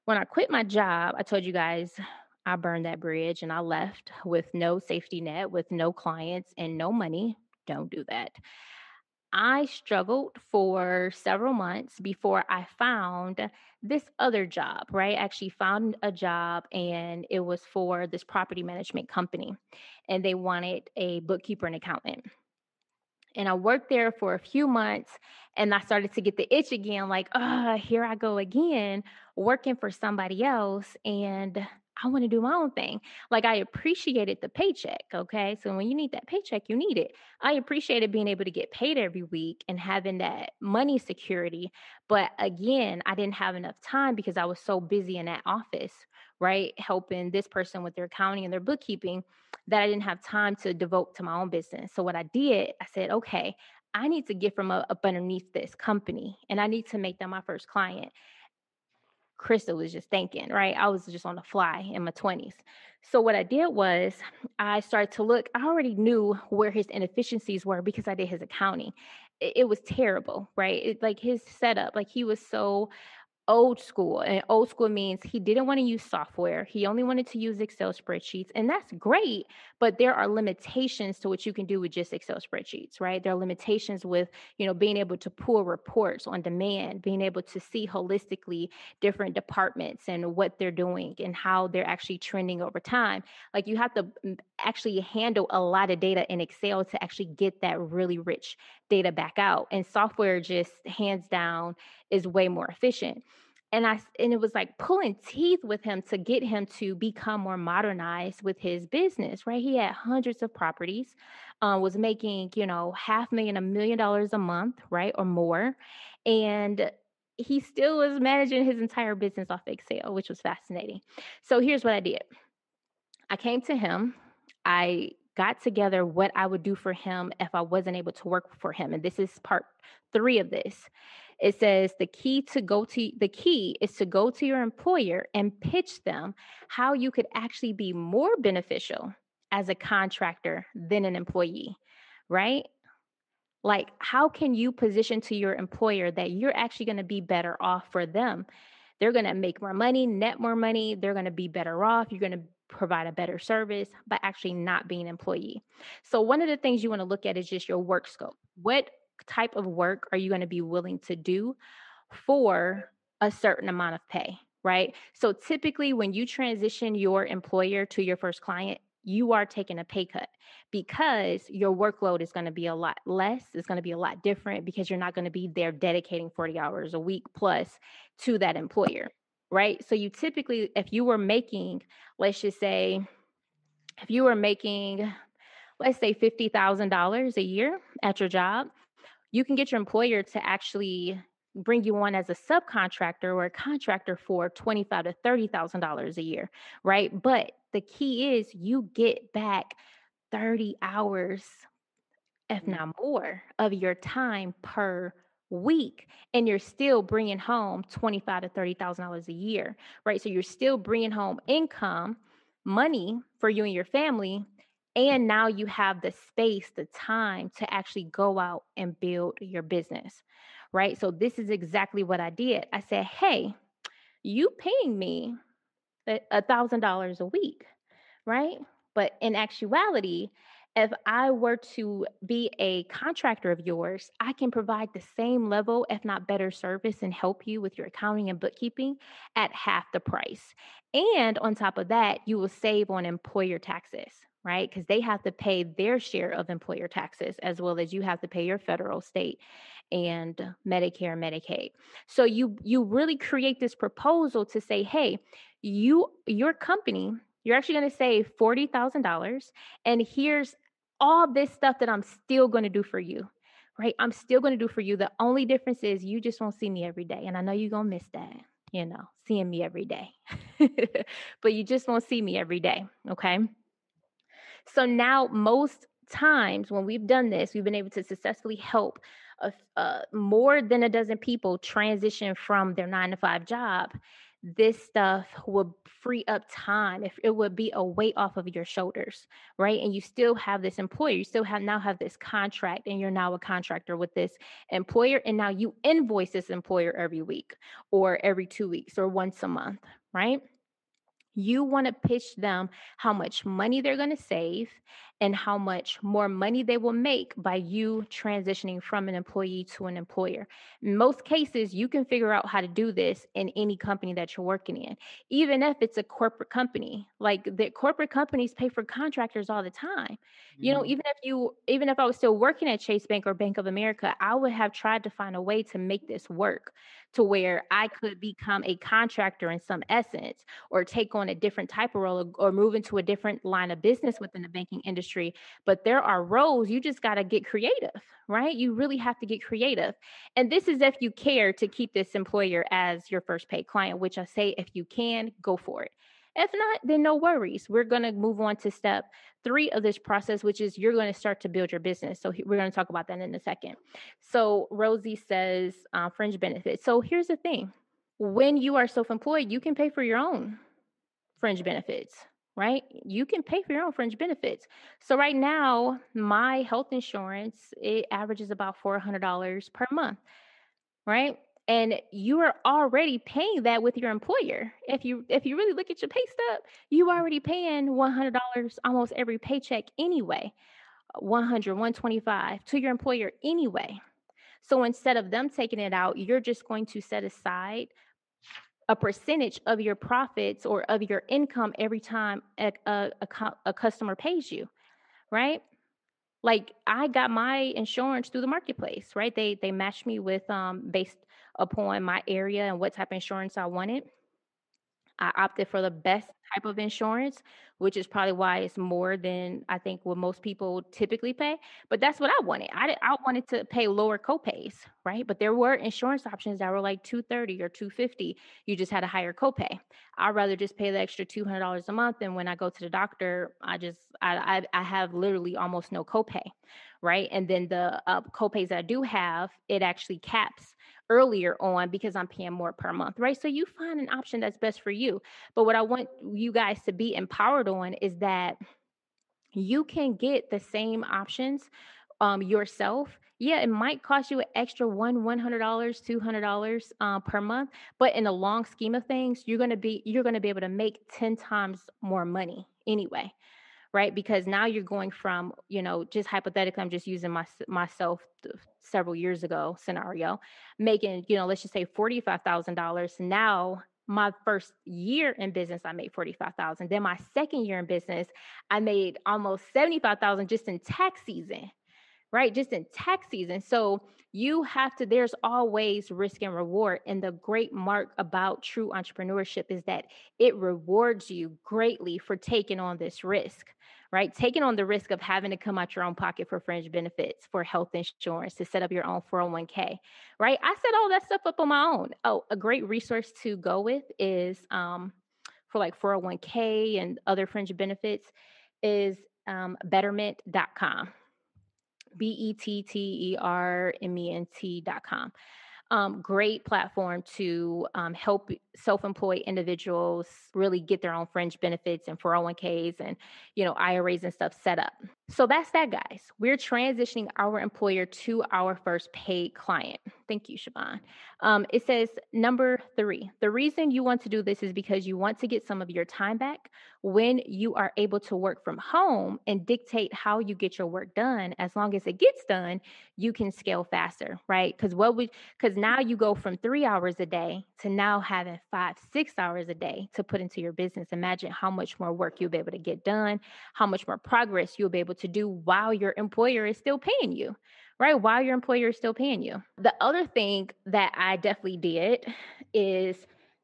when i quit my job i told you guys I burned that bridge and I left with no safety net, with no clients and no money. Don't do that. I struggled for several months before I found this other job, right? I actually found a job and it was for this property management company and they wanted a bookkeeper and accountant. And I worked there for a few months and I started to get the itch again like, oh, here I go again working for somebody else and I want to do my own thing. Like I appreciated the paycheck. Okay. So when you need that paycheck, you need it. I appreciated being able to get paid every week and having that money security. But again, I didn't have enough time because I was so busy in that office, right? Helping this person with their accounting and their bookkeeping that I didn't have time to devote to my own business. So what I did, I said, okay, I need to get from up underneath this company and I need to make them my first client. Crysta was just thinking, right? I was just on the fly in my 20s. So what I did was I started to look, I already knew where his inefficiencies were because I did his accounting. It, it was terrible, right? It, like his setup, like he was so old school and old school means he didn't want to use software he only wanted to use excel spreadsheets and that's great but there are limitations to what you can do with just excel spreadsheets right? There are limitations with you know being able to pull reports on demand being able to see holistically different departments and what they're doing and how they're actually trending over time. Like you have to mm, actually handle a lot of data in excel to actually get that really rich data back out and software just hands down is way more efficient. And i and it was like pulling teeth with him to get him to become more modernized with his business right? He had hundreds of properties uh, was making you know half million a million dollars a month right or more and he still was managing his entire business off excel which was fascinating. So here's what i did. I came to him i got together what i would do for him if i wasn't able to work for him and this is part three of this it says the key to go to the key is to go to your employer and pitch them how you could actually be more beneficial as a contractor than an employee, right? Like, how can you position to your employer that you're actually going to be better off for them? They're going to make more money, net more money. They're going to be better off. You're going to provide a better service by actually not being employee. So, one of the things you want to look at is just your work scope. What type of work are you going to be willing to do for a certain amount of pay, right? So typically, when you transition your employer to your first client, you are taking a pay cut because your workload is going to be a lot less. It's going to be a lot different because you're not going to be there dedicating 40 hours a week plus to that employer, right? So you typically, if you were making, let's just say, if you were making, let's say $50,000 a year at your job, you can get your employer to actually bring you on as a subcontractor or a contractor for twenty-five to thirty thousand dollars a year, right? But the key is you get back thirty hours, if mm-hmm. not more, of your time per week, and you're still bringing home twenty-five to thirty thousand dollars a year, right? So you're still bringing home income, money for you and your family and now you have the space, the time to actually go out and build your business, right? So, this is exactly what I did. I said, Hey, you paying me a thousand dollars a week, right? But in actuality, if I were to be a contractor of yours, I can provide the same level, if not better service, and help you with your accounting and bookkeeping at half the price. And on top of that, you will save on employer taxes, right? Because they have to pay their share of employer taxes as well as you have to pay your federal, state, and Medicare, Medicaid. So you you really create this proposal to say, hey, you your company, you're actually going to save forty thousand dollars, and here's all this stuff that I'm still going to do for you. Right? I'm still going to do for you. The only difference is you just won't see me every day. And I know you're going to miss that, you know, seeing me every day. but you just won't see me every day. Okay. So now, most times when we've done this, we've been able to successfully help a, uh, more than a dozen people transition from their nine to five job. This stuff will free up time. If it would be a weight off of your shoulders, right? And you still have this employer, you still have now have this contract, and you're now a contractor with this employer, and now you invoice this employer every week, or every two weeks, or once a month, right? You want to pitch them how much money they're going to save and how much more money they will make by you transitioning from an employee to an employer. In most cases, you can figure out how to do this in any company that you're working in, even if it's a corporate company. Like the corporate companies pay for contractors all the time. You know, Mhm. even if you even if I was still working at Chase Bank or Bank of America, I would have tried to find a way to make this work to where I could become a contractor in some essence or take on a different type of role or, or move into a different line of business within the banking industry. But there are roles you just got to get creative, right? You really have to get creative. And this is if you care to keep this employer as your first paid client, which I say if you can, go for it. If not, then no worries. We're going to move on to step three of this process, which is you're going to start to build your business. So we're going to talk about that in a second. So Rosie says uh, fringe benefits. So here's the thing when you are self employed, you can pay for your own fringe benefits, right? You can pay for your own fringe benefits. So right now, my health insurance, it averages about $400 per month, right? And you are already paying that with your employer. If you if you really look at your pay stub, you are already paying $100 almost every paycheck anyway. 100, 125 to your employer anyway. So instead of them taking it out, you're just going to set aside a percentage of your profits or of your income every time a, a, a, a customer pays you, right? Like I got my insurance through the marketplace, right? They they matched me with um based upon my area and what type of insurance I wanted. I opted for the best type of insurance, which is probably why it's more than I think what most people typically pay. But that's what I wanted. I I wanted to pay lower copays, right? But there were insurance options that were like 230 or 250. You just had a higher copay. I'd rather just pay the extra $200 a month and when I go to the doctor, I just I I, I have literally almost no copay, right? And then the uh, copays I do have, it actually caps earlier on because I'm paying more per month, right? So you find an option that's best for you. But what I want you guys to be empowered on is that you can get the same options um, yourself. Yeah, it might cost you an extra one, one hundred dollars, two hundred dollars uh, per month, but in the long scheme of things, you're gonna be you're gonna be able to make ten times more money anyway right? Because now you're going from, you know, just hypothetically, I'm just using my, myself several years ago scenario, making, you know, let's just say $45,000. Now, my first year in business, I made 45,000. Then my second year in business, I made almost 75,000 just in tax season, right? Just in tax season. So you have to, there's always risk and reward. And the great mark about true entrepreneurship is that it rewards you greatly for taking on this risk right? Taking on the risk of having to come out your own pocket for fringe benefits, for health insurance, to set up your own 401k, right? I set all that stuff up on my own. Oh, a great resource to go with is um, for like 401k and other fringe benefits is um, betterment.com. B E T T E R M E N T.com um, great platform to um, help self-employed individuals really get their own fringe benefits and 401ks and you know iras and stuff set up. So that's that guys. We're transitioning our employer to our first paid client thank you Siobhan. Um, it says number three the reason you want to do this is because you want to get some of your time back when you are able to work from home and dictate how you get your work done. As long as it gets done you can scale faster right? Because what we because now you go from three hours a day to now having five six hours a day to put into your business. Imagine how much more work you'll be able to get done how much more progress you'll be able to do while your employer is still paying you right while your employer is still paying you. The other thing that i definitely did is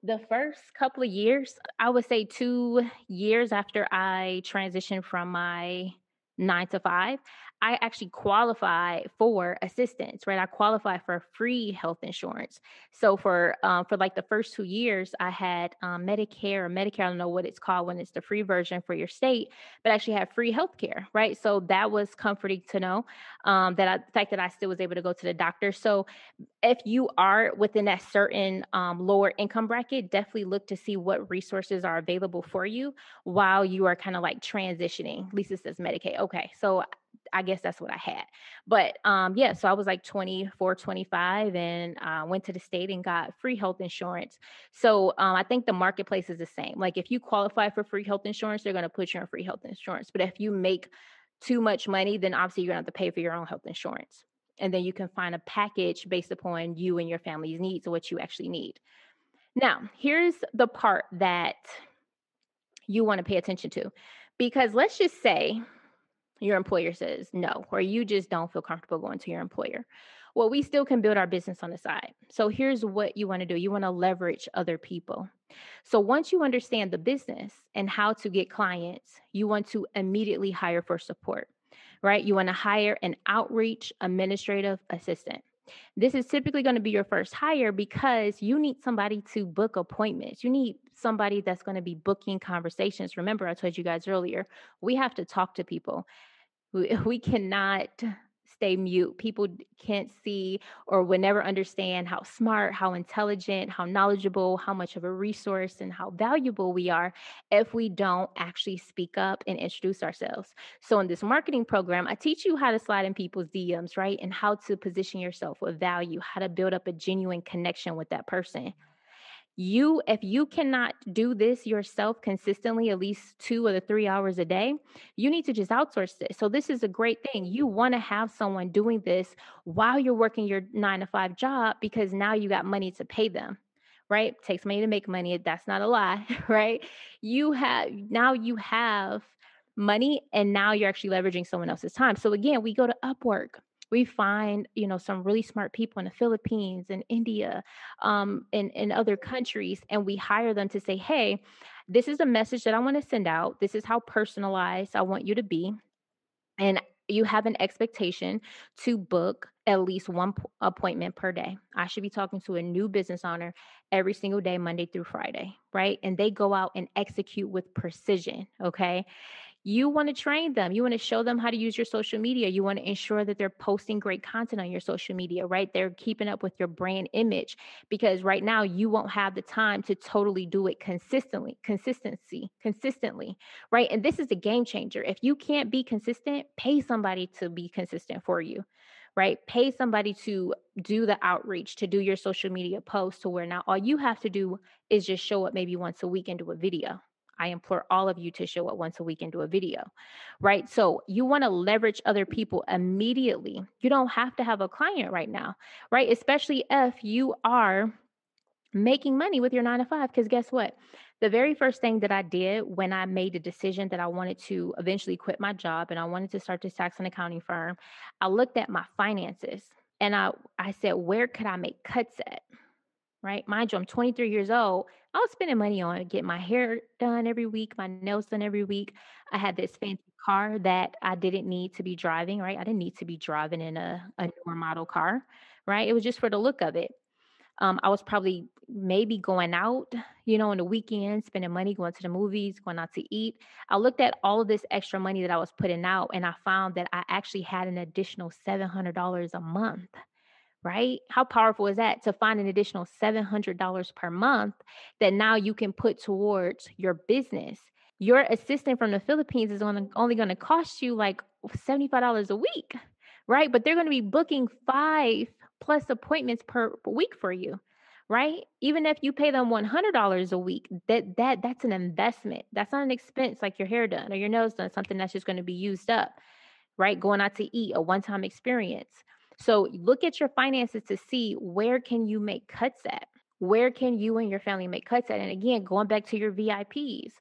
the first couple of years i would say two years after i transitioned from my nine to five I actually qualify for assistance, right? I qualify for free health insurance. So for um, for like the first two years, I had um, Medicare or Medicare. I don't know what it's called when it's the free version for your state, but actually had free health care, right? So that was comforting to know um, that I, the fact that I still was able to go to the doctor. So if you are within that certain um, lower income bracket, definitely look to see what resources are available for you while you are kind of like transitioning. Lisa says Medicaid. Okay, so I guess that's what I had. But um, yeah, so I was like 24, 25 and uh, went to the state and got free health insurance. So um, I think the marketplace is the same. Like if you qualify for free health insurance, they're going to put you on free health insurance. But if you make too much money, then obviously you're gonna have to pay for your own health insurance. And then you can find a package based upon you and your family's needs or what you actually need. Now, here's the part that you want to pay attention to. Because let's just say your employer says no, or you just don't feel comfortable going to your employer. Well, we still can build our business on the side. So here's what you want to do you want to leverage other people. So once you understand the business and how to get clients, you want to immediately hire for support, right? You want to hire an outreach administrative assistant. This is typically going to be your first hire because you need somebody to book appointments. You need somebody that's going to be booking conversations. Remember, I told you guys earlier, we have to talk to people. We, we cannot stay mute. People can't see or would never understand how smart, how intelligent, how knowledgeable, how much of a resource, and how valuable we are if we don't actually speak up and introduce ourselves. So, in this marketing program, I teach you how to slide in people's DMs, right? And how to position yourself with value, how to build up a genuine connection with that person you if you cannot do this yourself consistently at least two or the three hours a day you need to just outsource this so this is a great thing. You want to have someone doing this while you're working your nine to five job because now you got money to pay them right? Takes money to make money. That's not a lie right? You have now you have money and now you're actually leveraging someone else's time. So again we go to upwork we find you know some really smart people in the philippines and india um, and in other countries and we hire them to say hey this is a message that i want to send out this is how personalized i want you to be and you have an expectation to book at least one p- appointment per day. I should be talking to a new business owner every single day, Monday through Friday, right? And they go out and execute with precision, okay? You want to train them. You want to show them how to use your social media. You want to ensure that they're posting great content on your social media, right? They're keeping up with your brand image because right now you won't have the time to totally do it consistently, consistency, consistently, right? And this is a game changer. If you can't be consistent, pay somebody to be consistent for you right? Pay somebody to do the outreach, to do your social media posts to where now all you have to do is just show up maybe once a week and do a video. I implore all of you to show up once a week and do a video, right? So you want to leverage other people immediately. You don't have to have a client right now, right? Especially if you are making money with your nine to five. Because guess what? The very first thing that I did when I made the decision that I wanted to eventually quit my job and I wanted to start this tax and accounting firm, I looked at my finances and I, I said, where could I make cuts at? Right? Mind you, I'm 23 years old. I was spending money on get my hair done every week, my nails done every week. I had this fancy car that I didn't need to be driving, right? I didn't need to be driving in a, a newer model car, right? It was just for the look of it. Um, I was probably maybe going out, you know, on the weekend, spending money, going to the movies, going out to eat. I looked at all of this extra money that I was putting out and I found that I actually had an additional $700 a month right? How powerful is that to find an additional $700 per month that now you can put towards your business? Your assistant from the Philippines is only going to cost you like $75 a week, right? But they're going to be booking five plus appointments per week for you right even if you pay them $100 a week that that that's an investment that's not an expense like your hair done or your nose done something that's just going to be used up right going out to eat a one-time experience so look at your finances to see where can you make cuts at? Where can you and your family make cuts at? And again, going back to your VIPs,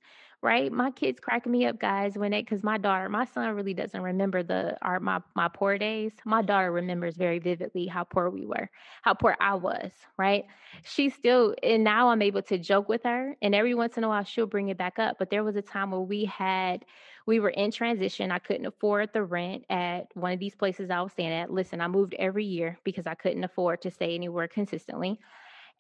right? My kids cracking me up, guys, when it because my daughter, my son really doesn't remember the our my my poor days. My daughter remembers very vividly how poor we were, how poor I was, right? She still and now I'm able to joke with her, and every once in a while she'll bring it back up. But there was a time where we had we were in transition. I couldn't afford the rent at one of these places I was staying at. Listen, I moved every year because I couldn't afford to stay anywhere consistently.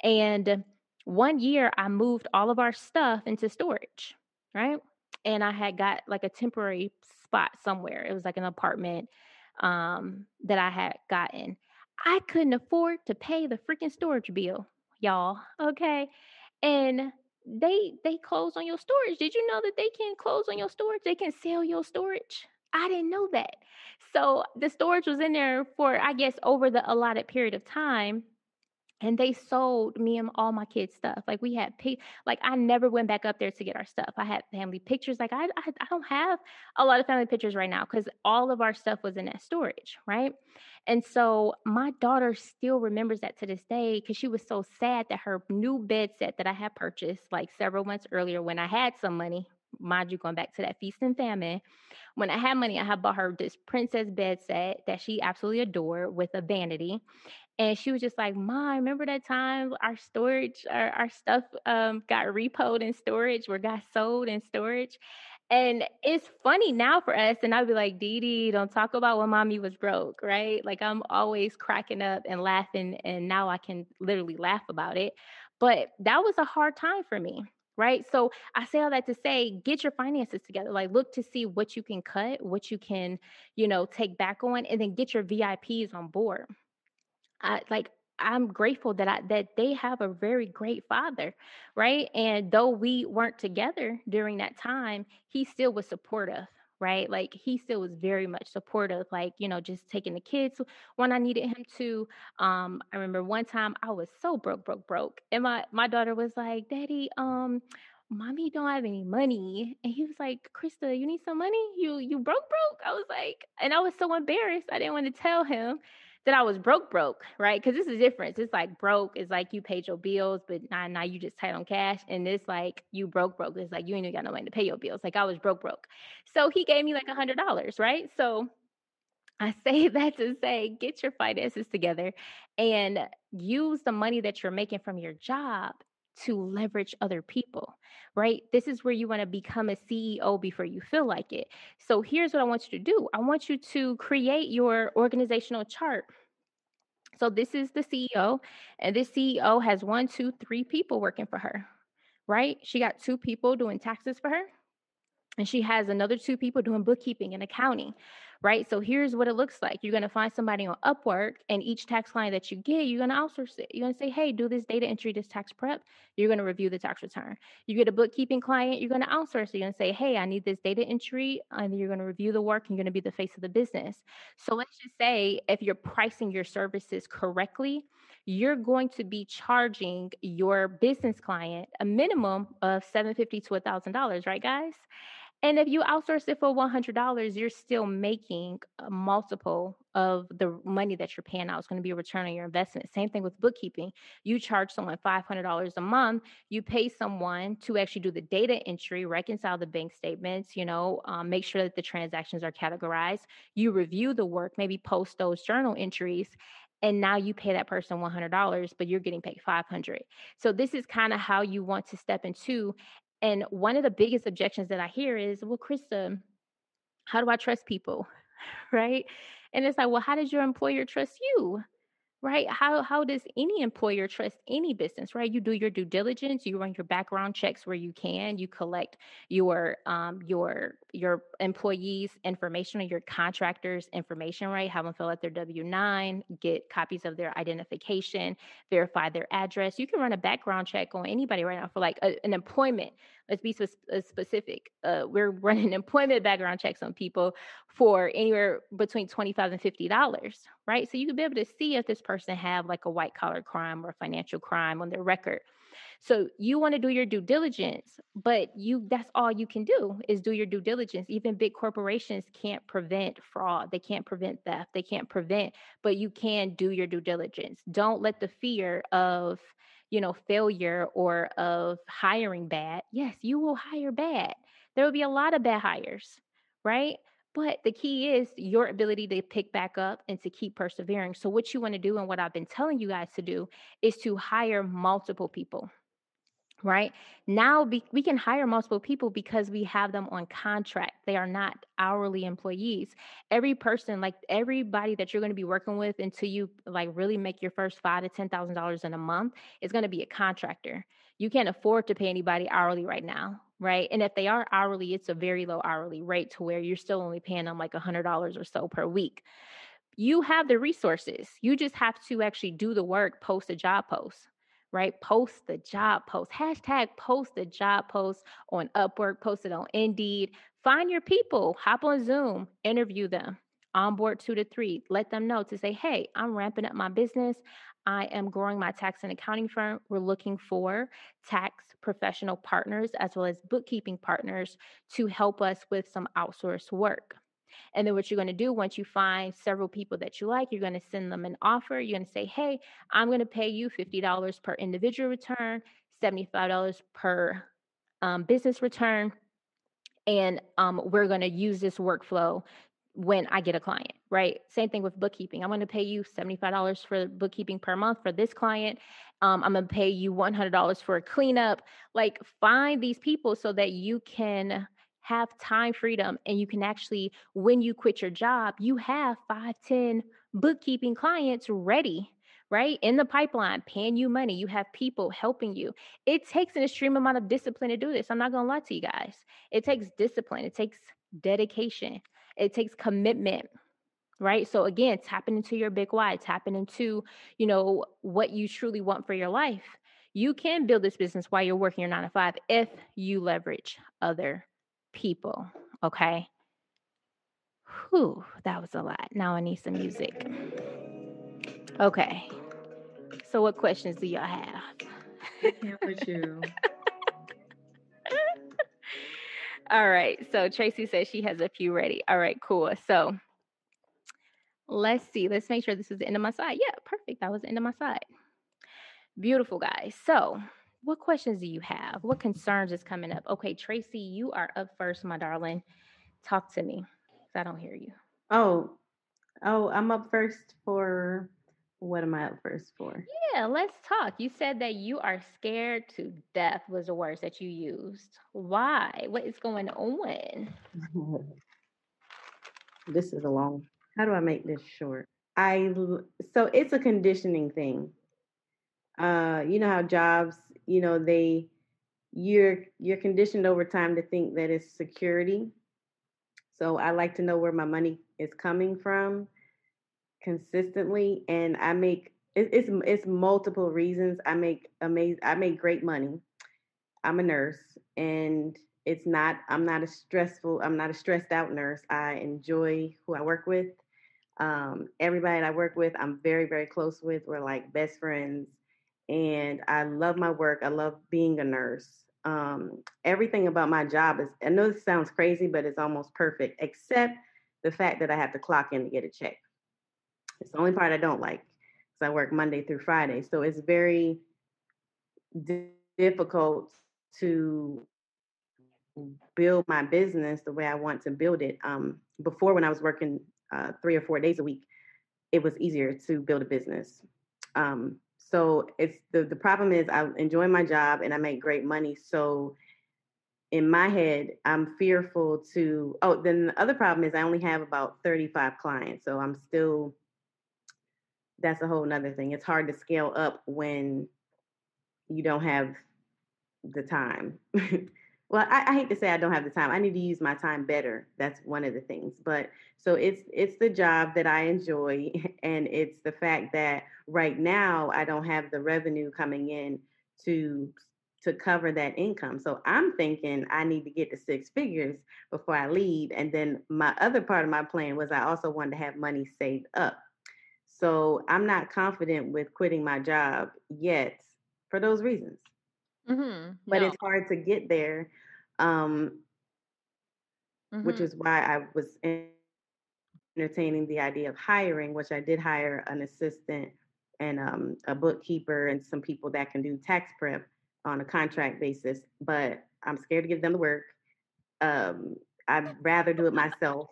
And one year I moved all of our stuff into storage, right? And I had got like a temporary spot somewhere. It was like an apartment um, that I had gotten. I couldn't afford to pay the freaking storage bill, y'all. Okay. And they they close on your storage. Did you know that they can close on your storage? They can sell your storage. I didn't know that. So the storage was in there for I guess over the allotted period of time. And they sold me and all my kids stuff. Like we had pic, like I never went back up there to get our stuff. I had family pictures. Like I, I, I don't have a lot of family pictures right now because all of our stuff was in that storage, right? And so my daughter still remembers that to this day because she was so sad that her new bed set that I had purchased like several months earlier when I had some money, mind you, going back to that feast and famine. When I had money, I had bought her this princess bed set that she absolutely adored with a vanity and she was just like, "Mom, remember that time our storage, our, our stuff um, got repoed in storage or got sold in storage?" And it's funny now for us, and I'd be like, Dee Dee, don't talk about when mommy was broke, right? Like I'm always cracking up and laughing, and now I can literally laugh about it. But that was a hard time for me, right? So I say all that to say, get your finances together. Like look to see what you can cut, what you can, you know, take back on, and then get your VIPs on board I like I'm grateful that I that they have a very great father, right? And though we weren't together during that time, he still was supportive, right? Like he still was very much supportive, like, you know, just taking the kids when I needed him to. Um, I remember one time I was so broke, broke, broke. And my my daughter was like, Daddy, um, mommy don't have any money. And he was like, Crysta, you need some money? You you broke, broke? I was like, and I was so embarrassed. I didn't want to tell him that I was broke, broke, right? Because this is difference. It's like broke is like you paid your bills, but now, now you just tight on cash. And this like you broke, broke. It's like you ain't even got no money to pay your bills. Like I was broke, broke. So he gave me like a hundred dollars, right? So I say that to say, get your finances together and use the money that you're making from your job to leverage other people, right? This is where you want to become a CEO before you feel like it. So here's what I want you to do I want you to create your organizational chart. So this is the CEO, and this CEO has one, two, three people working for her, right? She got two people doing taxes for her, and she has another two people doing bookkeeping and accounting right? So here's what it looks like. You're going to find somebody on Upwork, and each tax client that you get, you're going to outsource it. You're going to say, hey, do this data entry, this tax prep. You're going to review the tax return. You get a bookkeeping client, you're going to outsource it. You're going to say, hey, I need this data entry, and you're going to review the work, and you're going to be the face of the business. So let's just say if you're pricing your services correctly, you're going to be charging your business client a minimum of 750 to $1,000, right, guys? And if you outsource it for $100, you're still making a multiple of the money that you're paying out. It's going to be a return on your investment. Same thing with bookkeeping. You charge someone $500 a month. You pay someone to actually do the data entry, reconcile the bank statements, you know, um, make sure that the transactions are categorized. You review the work, maybe post those journal entries and now you pay that person $100 but you're getting paid 500 so this is kind of how you want to step into and one of the biggest objections that I hear is, well, Crysta, how do I trust people? Right. And it's like, well, how does your employer trust you? Right? How how does any employer trust any business right? You do your due diligence you run your background checks where you can you collect your um your your employees information or your contractors information right? Have them fill out their w9 get copies of their identification verify their address. You can run a background check on anybody right now for like a, an employment let's be uh, specific uh, we're running employment background checks on people for anywhere between 25 and 50 dollars right? So you can be able to see if this person have like a white collar crime or a financial crime on their record. So you want to do your due diligence but you that's all you can do is do your due diligence. Even big corporations can't prevent fraud. They can't prevent theft. They can't prevent but you can do your due diligence. Don't let the fear of you know, failure or of hiring bad, yes, you will hire bad. There will be a lot of bad hires, right? But the key is your ability to pick back up and to keep persevering. So, what you want to do, and what I've been telling you guys to do, is to hire multiple people right? Now be, we can hire multiple people because we have them on contract. They are not hourly employees. Every person like everybody that you're going to be working with until you like really make your first five to ten thousand dollars in a month is going to be a contractor. You can't afford to pay anybody hourly right now right? And if they are hourly it's a very low hourly rate to where you're still only paying them like a hundred dollars or so per week. You have the resources. You just have to actually do the work post a job post right? Post the job post. Hashtag post the job post on Upwork, post it on Indeed. Find your people, hop on Zoom, interview them. Onboard two to three. Let them know to say, hey, I'm ramping up my business. I am growing my tax and accounting firm. We're looking for tax professional partners as well as bookkeeping partners to help us with some outsourced work. And then what you're going to do once you find several people that you like, you're going to send them an offer. You're going to say, hey, I'm going to pay you $50 per individual return, $75 per um, business return. And um, we're going to use this workflow when I get a client, right? Same thing with bookkeeping. I'm going to pay you $75 for bookkeeping per month for this client. Um, I'm going to pay you $100 for a cleanup. Like, find these people so that you can have time freedom and you can actually, when you quit your job, you have five, 10 bookkeeping clients ready right? In the pipeline, paying you money. You have people helping you. It takes an extreme amount of discipline to do this. I'm not going to lie to you guys. It takes discipline, it takes dedication, it takes commitment. Right. So again, tapping into your big why, tapping into, you know, what you truly want for your life. You can build this business while you're working your nine to five if you leverage other people. Okay. Whew, that was a lot. Now I need some music. Okay. So, what questions do y'all have? With you. All right. So, Tracy says she has a few ready. All right, cool. So, let's see. Let's make sure this is the end of my side. Yeah, perfect. That was the end of my side. Beautiful, guys. So, what questions do you have? What concerns is coming up? Okay, Tracy, you are up first, my darling. Talk to me. I don't hear you. Oh, oh, I'm up first for what am I up first for? Yeah, let's talk. You said that you are scared to death was the words that you used. Why? What is going on? this is a long. How do I make this short? I so it's a conditioning thing. Uh, you know how jobs, you know, they you're you're conditioned over time to think that it's security. So I like to know where my money is coming from consistently and I make it, it's it's multiple reasons. I make amazing I make great money. I'm a nurse and it's not I'm not a stressful I'm not a stressed out nurse. I enjoy who I work with. Um, everybody I work with, I'm very very close with. We're like best friends and I love my work. I love being a nurse. Um, everything about my job is I know this sounds crazy, but it's almost perfect, except the fact that I have to clock in to get a check. It's the only part I don't like because I work Monday through Friday. So it's very d- difficult to build my business the way I want to build it. Um, before, when I was working uh, three or four days a week, it was easier to build a business. Um, so it's the the problem is I enjoy my job and I make great money. So in my head, I'm fearful to. Oh, then the other problem is I only have about 35 clients, so I'm still that's a whole nother thing. It's hard to scale up when you don't have the time. well, I, I, hate to say I don't have the time. I need to use my time better. That's one of the things. But so it's it's the job that I enjoy, and it's the fact that right now I don't have the revenue coming in to to cover that income. So I'm thinking I need to get to six figures before I leave. And then my other part of my plan was I also wanted to have money saved up so I'm not confident with quitting my job yet for those reasons. Mm-hmm. But No. it's hard to get there, um, which Mm-hmm. is why I was entertaining the idea of hiring, which I did hire an assistant and um, a bookkeeper and some people that can do tax prep on a contract basis. But I'm scared to give them the work. Um, I'd rather do it myself.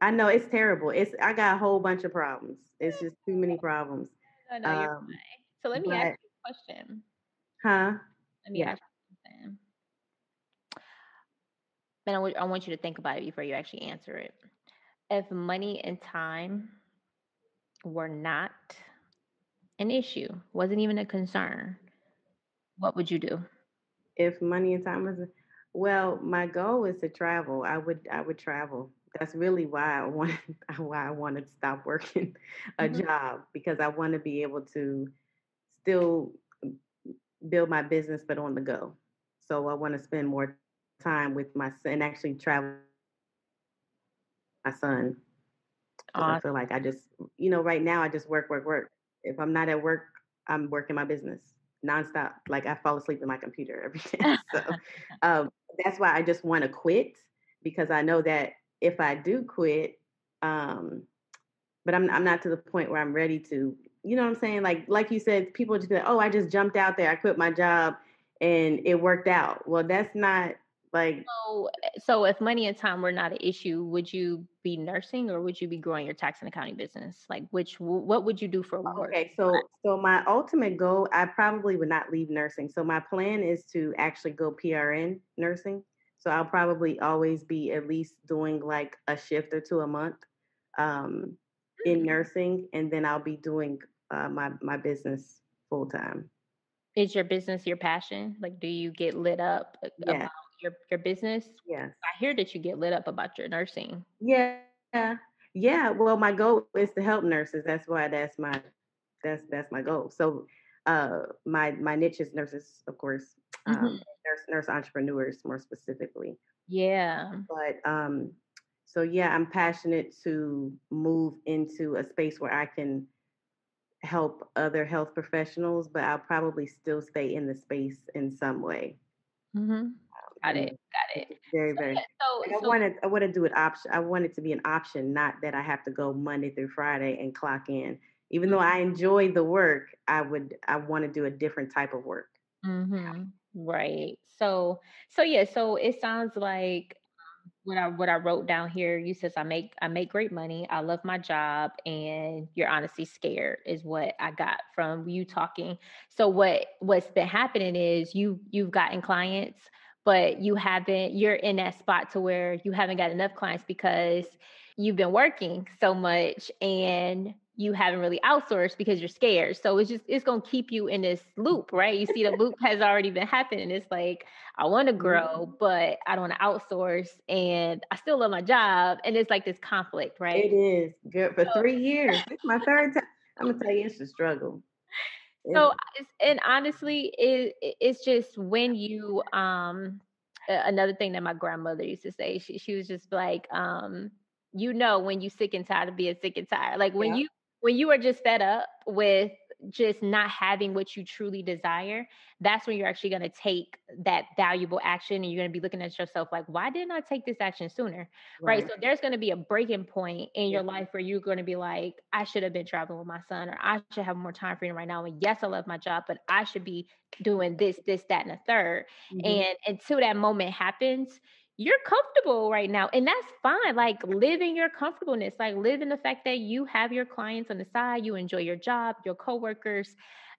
I know it's terrible. It's I got a whole bunch of problems. It's just too many problems. I know you're Um, fine. So let me but ask you a question. huh? Let me Yeah. ask. And I want, you to think about it before you actually answer it. If money and time were not an issue, wasn't even a concern, what would you do? If money and time was well, my goal is to travel. I would I would travel. That's really why I wanted why I wanted to stop working a Mhm. job because I want to be able to still build my business but on the go. So I want to spend more time with my son and actually travel my son because I feel like I just you know right now I just work work work if I'm not at work, I'm working my business nonstop. Like I fall asleep in my computer every day. so um, that's why I just want to quit because I know that if I do quit, um, but I'm I'm not to the point where I'm ready to. You know what I'm saying? Like like you said, people just be like, oh, I just jumped out there, I quit my job, and it worked out. Well, that's not like So, so if money and time were not an issue, would you be nursing or would you be growing your tax and accounting business? Like, which what would you do for work? Okay, so so my ultimate goal, I probably would not leave nursing. So my plan is to actually go PRN nursing. So I'll probably always be at least doing like a shift or two a month um, in Mm. nursing, and then I'll be doing uh, my my business full time. Is your business your passion? Like, do you get lit up Yeah. about your your business? Yes. I hear that you get lit up about your nursing. Yeah. Yeah. Well, my goal is to help nurses. That's why that's my that's that's my goal. So uh my my niche is nurses, of course. Um, Mhm. nurse nurse entrepreneurs more specifically. Yeah. But um so yeah, I'm passionate to move into a space where I can help other health professionals, but I'll probably still stay in the space in some way. hmm Got it. Got it. Very, So, very so, Like I so wanted, I want to do it option. I want it to be an option, not that I have to go Monday through Friday and clock in. Even though I enjoy the work, I would, I want to do a different type of work. hmm Right. So so yeah, so it sounds like um, what I what I wrote down here, you says I make I make great money, I love my job, and you're honestly scared is what I got from you talking. So what what's been happening is you you've gotten clients, but you haven't you're in that spot to where you haven't got enough clients because you've been working so much and you haven't really outsourced because you're scared. So it's just it's gonna keep you in this loop, right? You see the loop has already been happening. It's like I want to grow, but I don't want to outsource and I still love my job. And it's like this conflict, right? It is good for So- three years. It's my third time. I'm gonna tell you, it's a struggle. So and honestly, it it- it's just when you um another thing that my grandmother used to say, she she was just like, um, you know when you sick and tired of being sick and tired. Like when Yeah. you when you are just fed up with just not having what you truly desire, that's when you're actually going to take that valuable action and you're going to be looking at yourself like, why didn't I take this action sooner? right? So there's going to be a breaking point in your Yeah. life where you're going to be like, I should have been traveling with my son, or I should have more time freedom right now. And yes, I love my job, but I should be doing this, this, that, and a 3rd Mhm. And until that moment happens, you're comfortable right now, and that's fine. Like live in your comfortableness, like live in the fact that you have your clients on the side, you enjoy your job, your coworkers,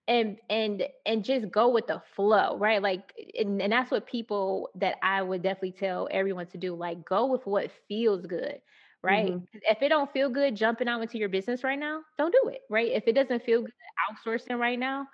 and and and just go with the flow, right? Like, and, and that's what people that I would definitely tell everyone to do. Like, go with what feels good, right? Mhm. If it don't feel good jumping out into your business right now, don't do it, right? If it doesn't feel good outsourcing right now,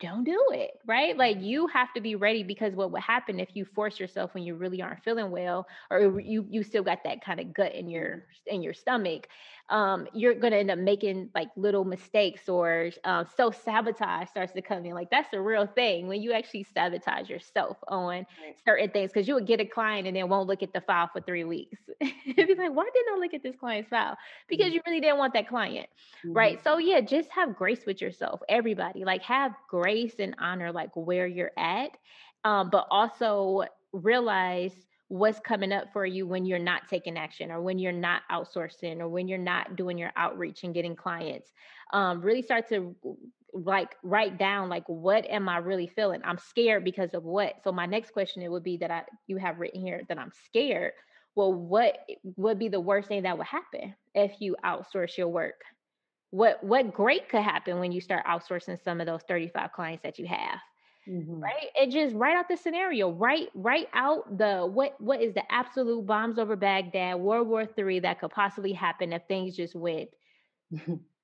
don't do it, right? Like you have to be ready because what would happen if you force yourself when you really aren't feeling well, or you you still got that kind of gut in your in your stomach, um, you're gonna end up making like little mistakes or um, self sabotage starts to come in. Like that's a real thing when you actually sabotage yourself on Right. certain things because you would get a client and then won't look at the file for three weeks. It'd be like, why didn't I look at this client's file? Because you really didn't want that client Mhm. right so yeah just have grace with yourself everybody like have grace and honor like where you're at um but also realize what's coming up for you when you're not taking action or when you're not outsourcing or when you're not doing your outreach and getting clients um really start to like write down like what am i really feeling? I'm scared because of what? So my next question it would be that i you have written here that i'm scared. Well what would be the worst thing that would happen if you outsource your work? What what great could happen when you start outsourcing some of those 35 clients that you have Mhm. right? And just write out the scenario write write out the what what is the absolute bombs over baghdad world war three that could possibly happen if things just went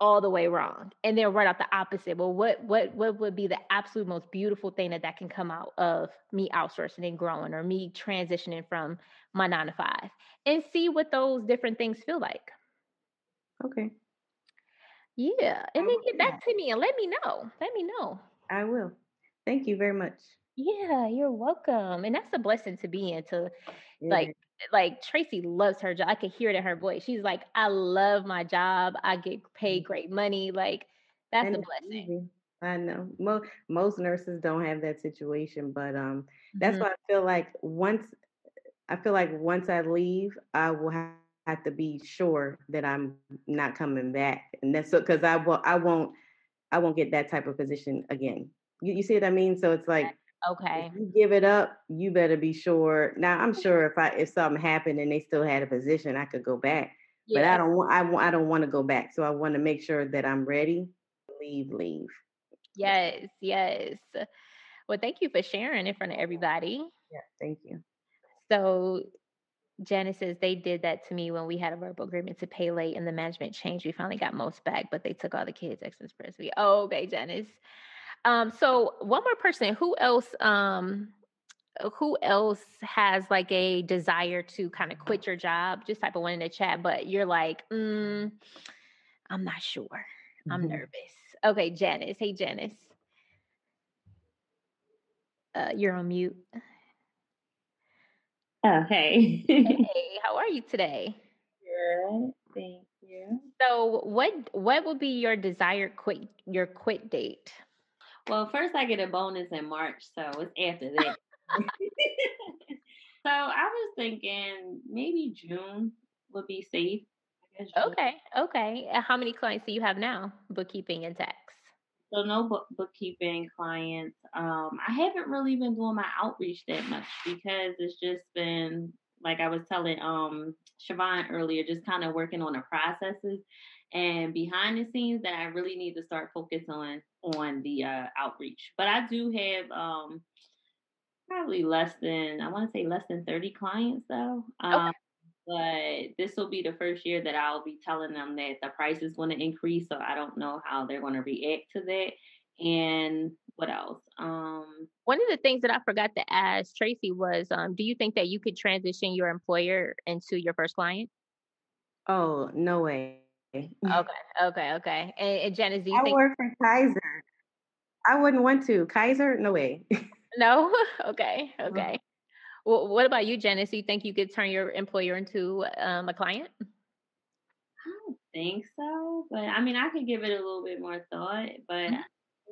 all the way wrong and then write out the opposite. Well what what what would be the absolute most beautiful thing that that can come out of me outsourcing and growing or me transitioning from my nine to five and see what those different things feel like? Okay, yeah and then get back to me and let me know let me know. I will. Thank you very much. yeah you're welcome and that's a blessing to be in to It like like Tracy loves her job. I could hear it in her voice. She's like, I love my job. I get paid Mm. great money. Like That's And a blessing. I know. Most most nurses don't have that situation, but um that's Mhm. why I feel like once I feel like once I leave, I will ha- have to be sure that I'm not coming back. And that's because I will I won't I won't get that type of position again. You, you see what I mean? So it's like Okay. if you give it up, you better be sure. Now I'm sure if I if something happened and they still had a position, I could go back. But I don't want I, I don't want to go back. So I want to make sure that I'm ready. Leave, leave. Yes. Yes. Well, thank you for sharing in front of everybody. Yeah, thank you. So Janice says they did that to me when we had a verbal agreement to pay late and the management changed. We finally got most back, but they took all the kids extra express fee. Oh, okay, Janice. Um, so one more person, who else um uh, who else has like a desire to kind of quit your job? Just type of one in the chat, but you're like, mm, I'm not sure. I'm Mhm. nervous. Okay, Janice. Hey Janice. Uh, you're on mute. Oh, hey. Hey, how are you today? Good. Thank you. So what what would be your desired quit your quit date? Well, first I get a bonus in March, so it's after that. so I was thinking maybe June would be safe. I guess June. Okay, okay. How many clients do you have now? Bookkeeping and tax. So no book, bookkeeping clients. Um, I haven't really been doing my outreach that much because it's just been like I was telling um Siobhan earlier, just kind of working on the processes and behind the scenes that I really need to start focus on on the uh, outreach. But I do have um probably less than I want to say less than thirty clients though. Um, but this will be the first year that I'll be telling them that the price is going to increase. So I don't know how they're going to react to that. And what else? Um, One of the things that I forgot to ask Tracy was, um, do you think that you could transition your employer into your first client? Oh, no way. Okay, okay, okay. And, and Janice, do you I think work for Kaiser. I wouldn't want to. Kaiser? No way. no? okay, okay. Well, what about you, Janice? Do you think you could turn your employer into um, a client? I don't think so, but I mean, I could give it a little bit more thought, but Mhm.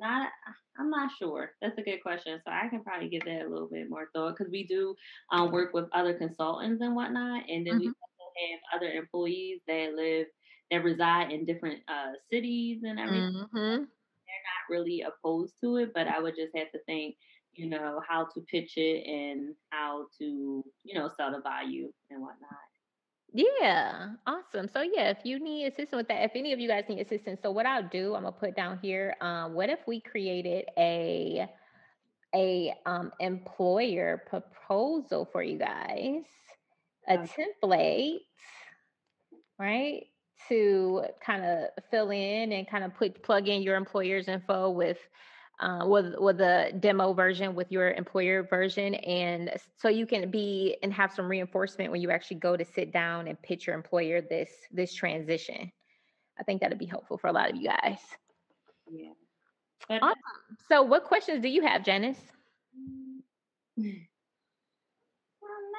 Not. I'm not sure. That's a good question. So I can probably give that a little bit more thought because we do um, work with other consultants and whatnot, and then we Mhm. also have other employees that live that reside in different uh, cities and everything. hmm They're Not really opposed to it, but I would just have to think, you know, how to pitch it and how to, you know, sell the value and whatnot. Yeah, awesome. So yeah, if you need assistance with that, if any of you guys need assistance, so what I'll do, I'm gonna put down here. Um, what if we created a a um employer proposal for you guys, a Okay. template, right? To kind of fill in and kind of put plug in your employer's info with uh, with with the demo version with your employer version, and so you can be and have some reinforcement when you actually go to sit down and pitch your employer this this transition. I think that'd be helpful for a lot of you guys. Yeah. But Awesome. So, what questions do you have, Janice?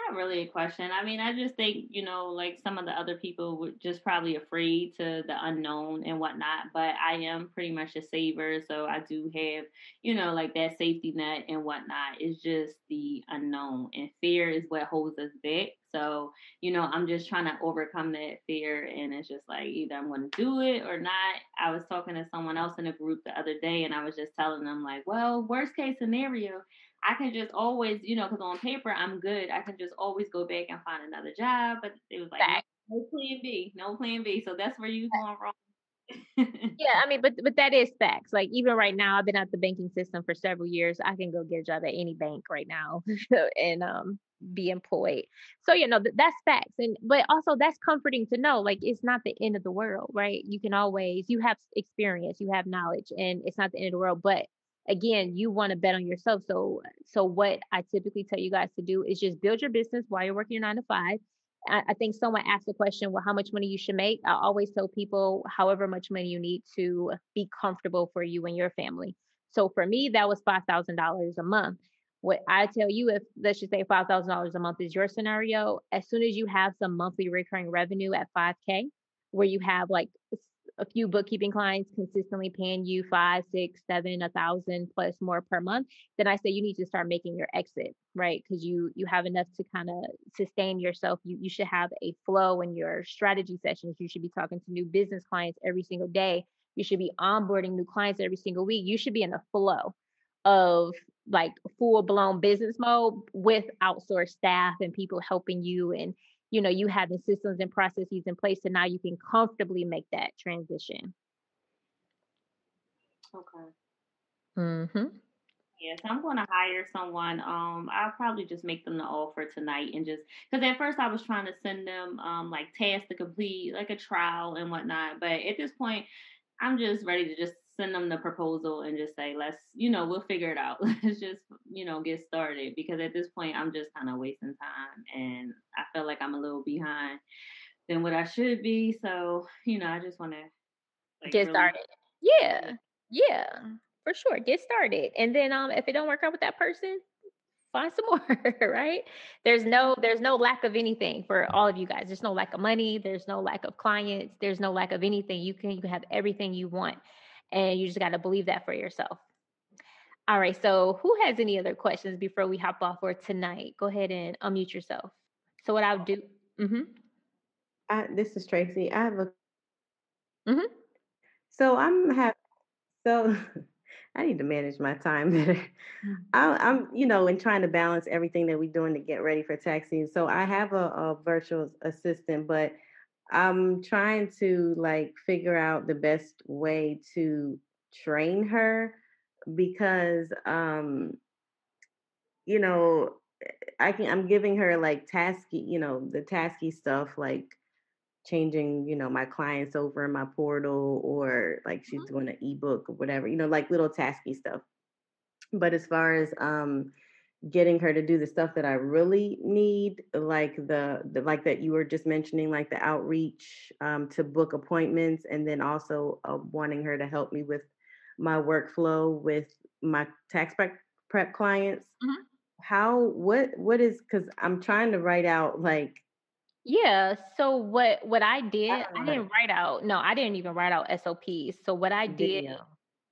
Not really a question. I mean, I just think, you know, like some of the other people were just probably afraid to the unknown and whatnot. But I am pretty much a saver. So I do have, you know, like that safety net and whatnot. It's just the unknown. And fear is what holds us back. So, you know, I'm just trying to overcome that fear. And it's just like either I'm going to do it or not. I was talking to someone else in a group the other day and I was just telling them, like, well, worst case scenario, I can just always, you know, because on paper I'm good. I can just always go back and find another job. But it was like no, no plan B, no plan B. So that's where you going wrong. Yeah, I mean, but but that is facts. Like even right now, I've been at the banking system for several years. I can go get a job at any bank right now and um be employed. So you know th- that's facts, and but also that's comforting to know. Like it's not the end of the world, right? You can always you have experience, you have knowledge, and it's not the end of the world. But again, you want to bet on yourself. So so what I typically tell you guys to do is just build your business while you're working your nine to five. I, I think someone asked the question, well, how much money you should make? I always tell people however much money you need to be comfortable for you and your family. So for me, that was five thousand dollars a month. What I tell you, if let's just say five thousand dollars a month is your scenario, as soon as you have some monthly recurring revenue at five k, where you have like a few bookkeeping clients consistently paying you five, six, seven, a thousand plus more per month, then I say you need to start making your exit, right? Because you you have enough to kind of sustain yourself. You you should have a flow in your strategy sessions. You should be talking to new business clients every single day. You should be onboarding new clients every single week. You should be in a flow of like full blown business mode with outsourced staff and people helping you and you know you having systems and processes in place so now you can comfortably make that transition Okay. mm-hmm. Yes, I'm going to hire someone. Um, I'll probably just make them the offer tonight and just because at first I was trying to send them um like tasks to complete, like a trial and whatnot. But at this point, I'm just ready to just send them the proposal and just say, let's, you know, we'll figure it out. Let's just, you know, get started. Because at this point, I'm just kind of wasting time and I feel like I'm a little behind than what I should be. So, you know, I just want to like, get really- started. Yeah. Yeah. For sure. Get started. And then um if it don't work out with that person find some more right? There's no there's no lack of anything for all of you guys. There's no lack of money. There's no lack of clients. There's no lack of anything. You can you can have everything you want and you just got to believe that for yourself all right so who has any other questions before we hop off for tonight go ahead and unmute yourself so what i'll do mm-hmm. I, this is Tracy. I have a. Mhm. So I'm have. So I need to manage my time better. I, I'm, you know, in trying to balance everything that we're doing to get ready for tax season. So I have a, a virtual assistant, but I'm trying to like figure out the best way to train her because, um, you know, I can. I'm giving her like tasky, you know, the tasky stuff like changing, you know, my clients over in my portal or like she's doing an ebook or whatever, you know, like little tasky stuff. But as far as um getting her to do the stuff that I really need, like the, the like that you were just mentioning, like the outreach um, to book appointments, and then also uh, wanting her to help me with my workflow with my tax prep, prep clients. Mhm. How what what is because I'm trying to write out like Yeah. So what what I did, I, how to- didn't write out. No, I didn't even write out SOPs. So what I did.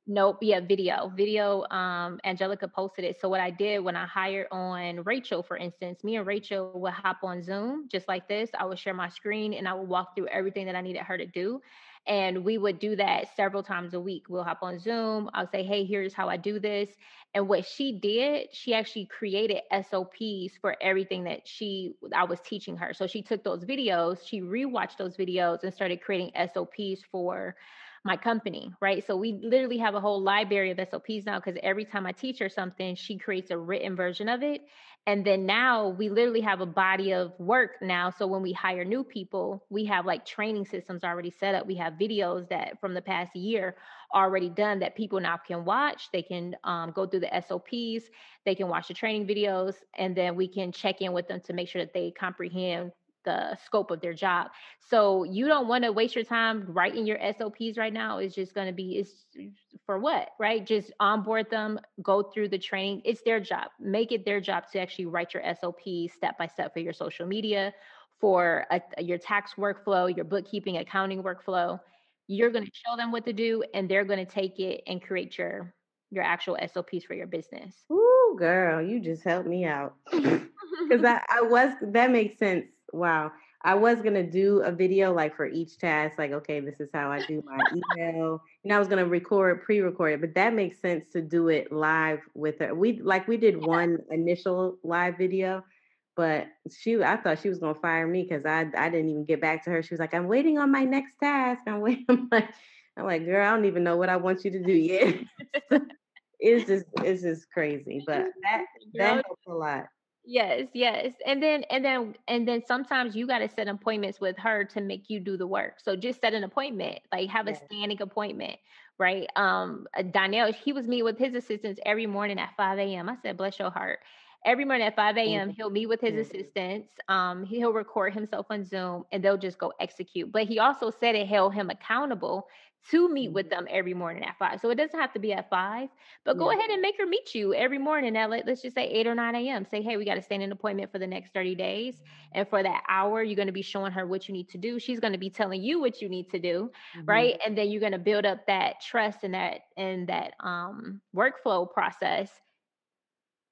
Nope, yeah, video, video. Um, Angelica posted it. So what I did when I hired on Rachel, for instance, me and Rachel would hop on Zoom just like this. I would share my screen and I would walk through everything that I needed her to do. And we would do that several times a week. We'll hop on Zoom. I'll say, hey, here's how I do this. And what she did, she actually created SOPs for everything that she I was teaching her. So she took those videos, she rewatched those videos and started creating SOPs for my company, right? So we literally have a whole library of SOPs now because every time I teach her something, she creates a written version of it. And then now we literally have a body of work now. So when we hire new people, we have like training systems already set up. We have videos that from the past year already done that people now can watch. They can um, go through the SOPs, they can watch the training videos, and then we can check in with them to make sure that they comprehend the scope of their job. So you don't want to waste your time writing your SOPs right now. It's just going to be it's for what, right? Just onboard them, go through the training. It's their job. Make it their job to actually write your SOPs step by step for your social media, for a, your tax workflow, your bookkeeping, accounting workflow. You're going to show them what to do, and they're going to take it and create your your actual SOPs for your business. Ooh, girl, you just helped me out. Because I, I was that makes sense. Wow. I was gonna do a video like for each task, like, okay, this is how I do my email. And I was gonna record, pre-record it, but that makes sense to do it live with her. We like we did one initial live video, but she I thought she was gonna fire me because I I didn't even get back to her. She was like, I'm waiting on my next task. I'm waiting. I'm like, I'm like, girl, I don't even know what I want you to do yet. it's just it's just crazy. But that that helps a lot. Yes, yes. And then and then and then sometimes you got to set appointments with her to make you do the work. So just set an appointment, like have a standing appointment, right? Um uh, Donnell, he was meeting with his assistants every morning at 5 a.m. I said, bless your heart. every morning at 5 a.m. He'll meet with his Yeah. assistants. Um, he'll record himself on Zoom and they'll just go execute. But he also said it held him accountable to meet with them every morning at five. So it doesn't have to be at five, but go Yeah. ahead and make her meet you every morning at let, let's just say 8 or 9 a.m. Say, hey, we got to stand an appointment for the next 30 days. And for that hour, you're going to be showing her what you need to do. She's going to be telling you what you need to do Mhm. right and then you're going to build up that trust and that and that um workflow process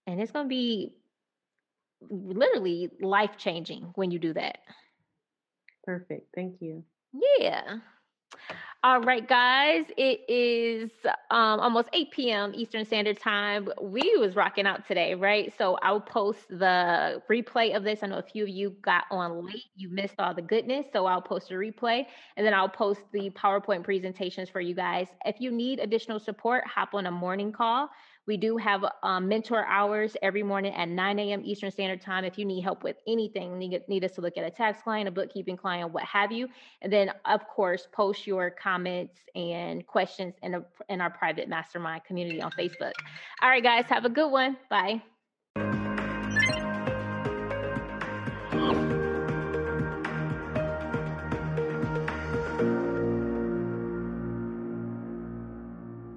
and it's going to be literally life changing when you do that Perfect. Thank you. yeah all right guys it is um almost 8 p.m eastern standard time. We was rocking out today right? So i'll post the replay of this. I know a few of you got on late. You missed all the goodness so i'll post a replay and then i'll post the powerpoint presentations for you guys. If you need additional support hop on a morning call we do have um, mentor hours every morning at 9 a.m. Eastern Standard Time. If you need help with anything, need, need us to look at a tax client, a bookkeeping client, what have you. And then, of course, post your comments and questions in, a, in our private mastermind community on Facebook. All right, guys, have a good one. Bye.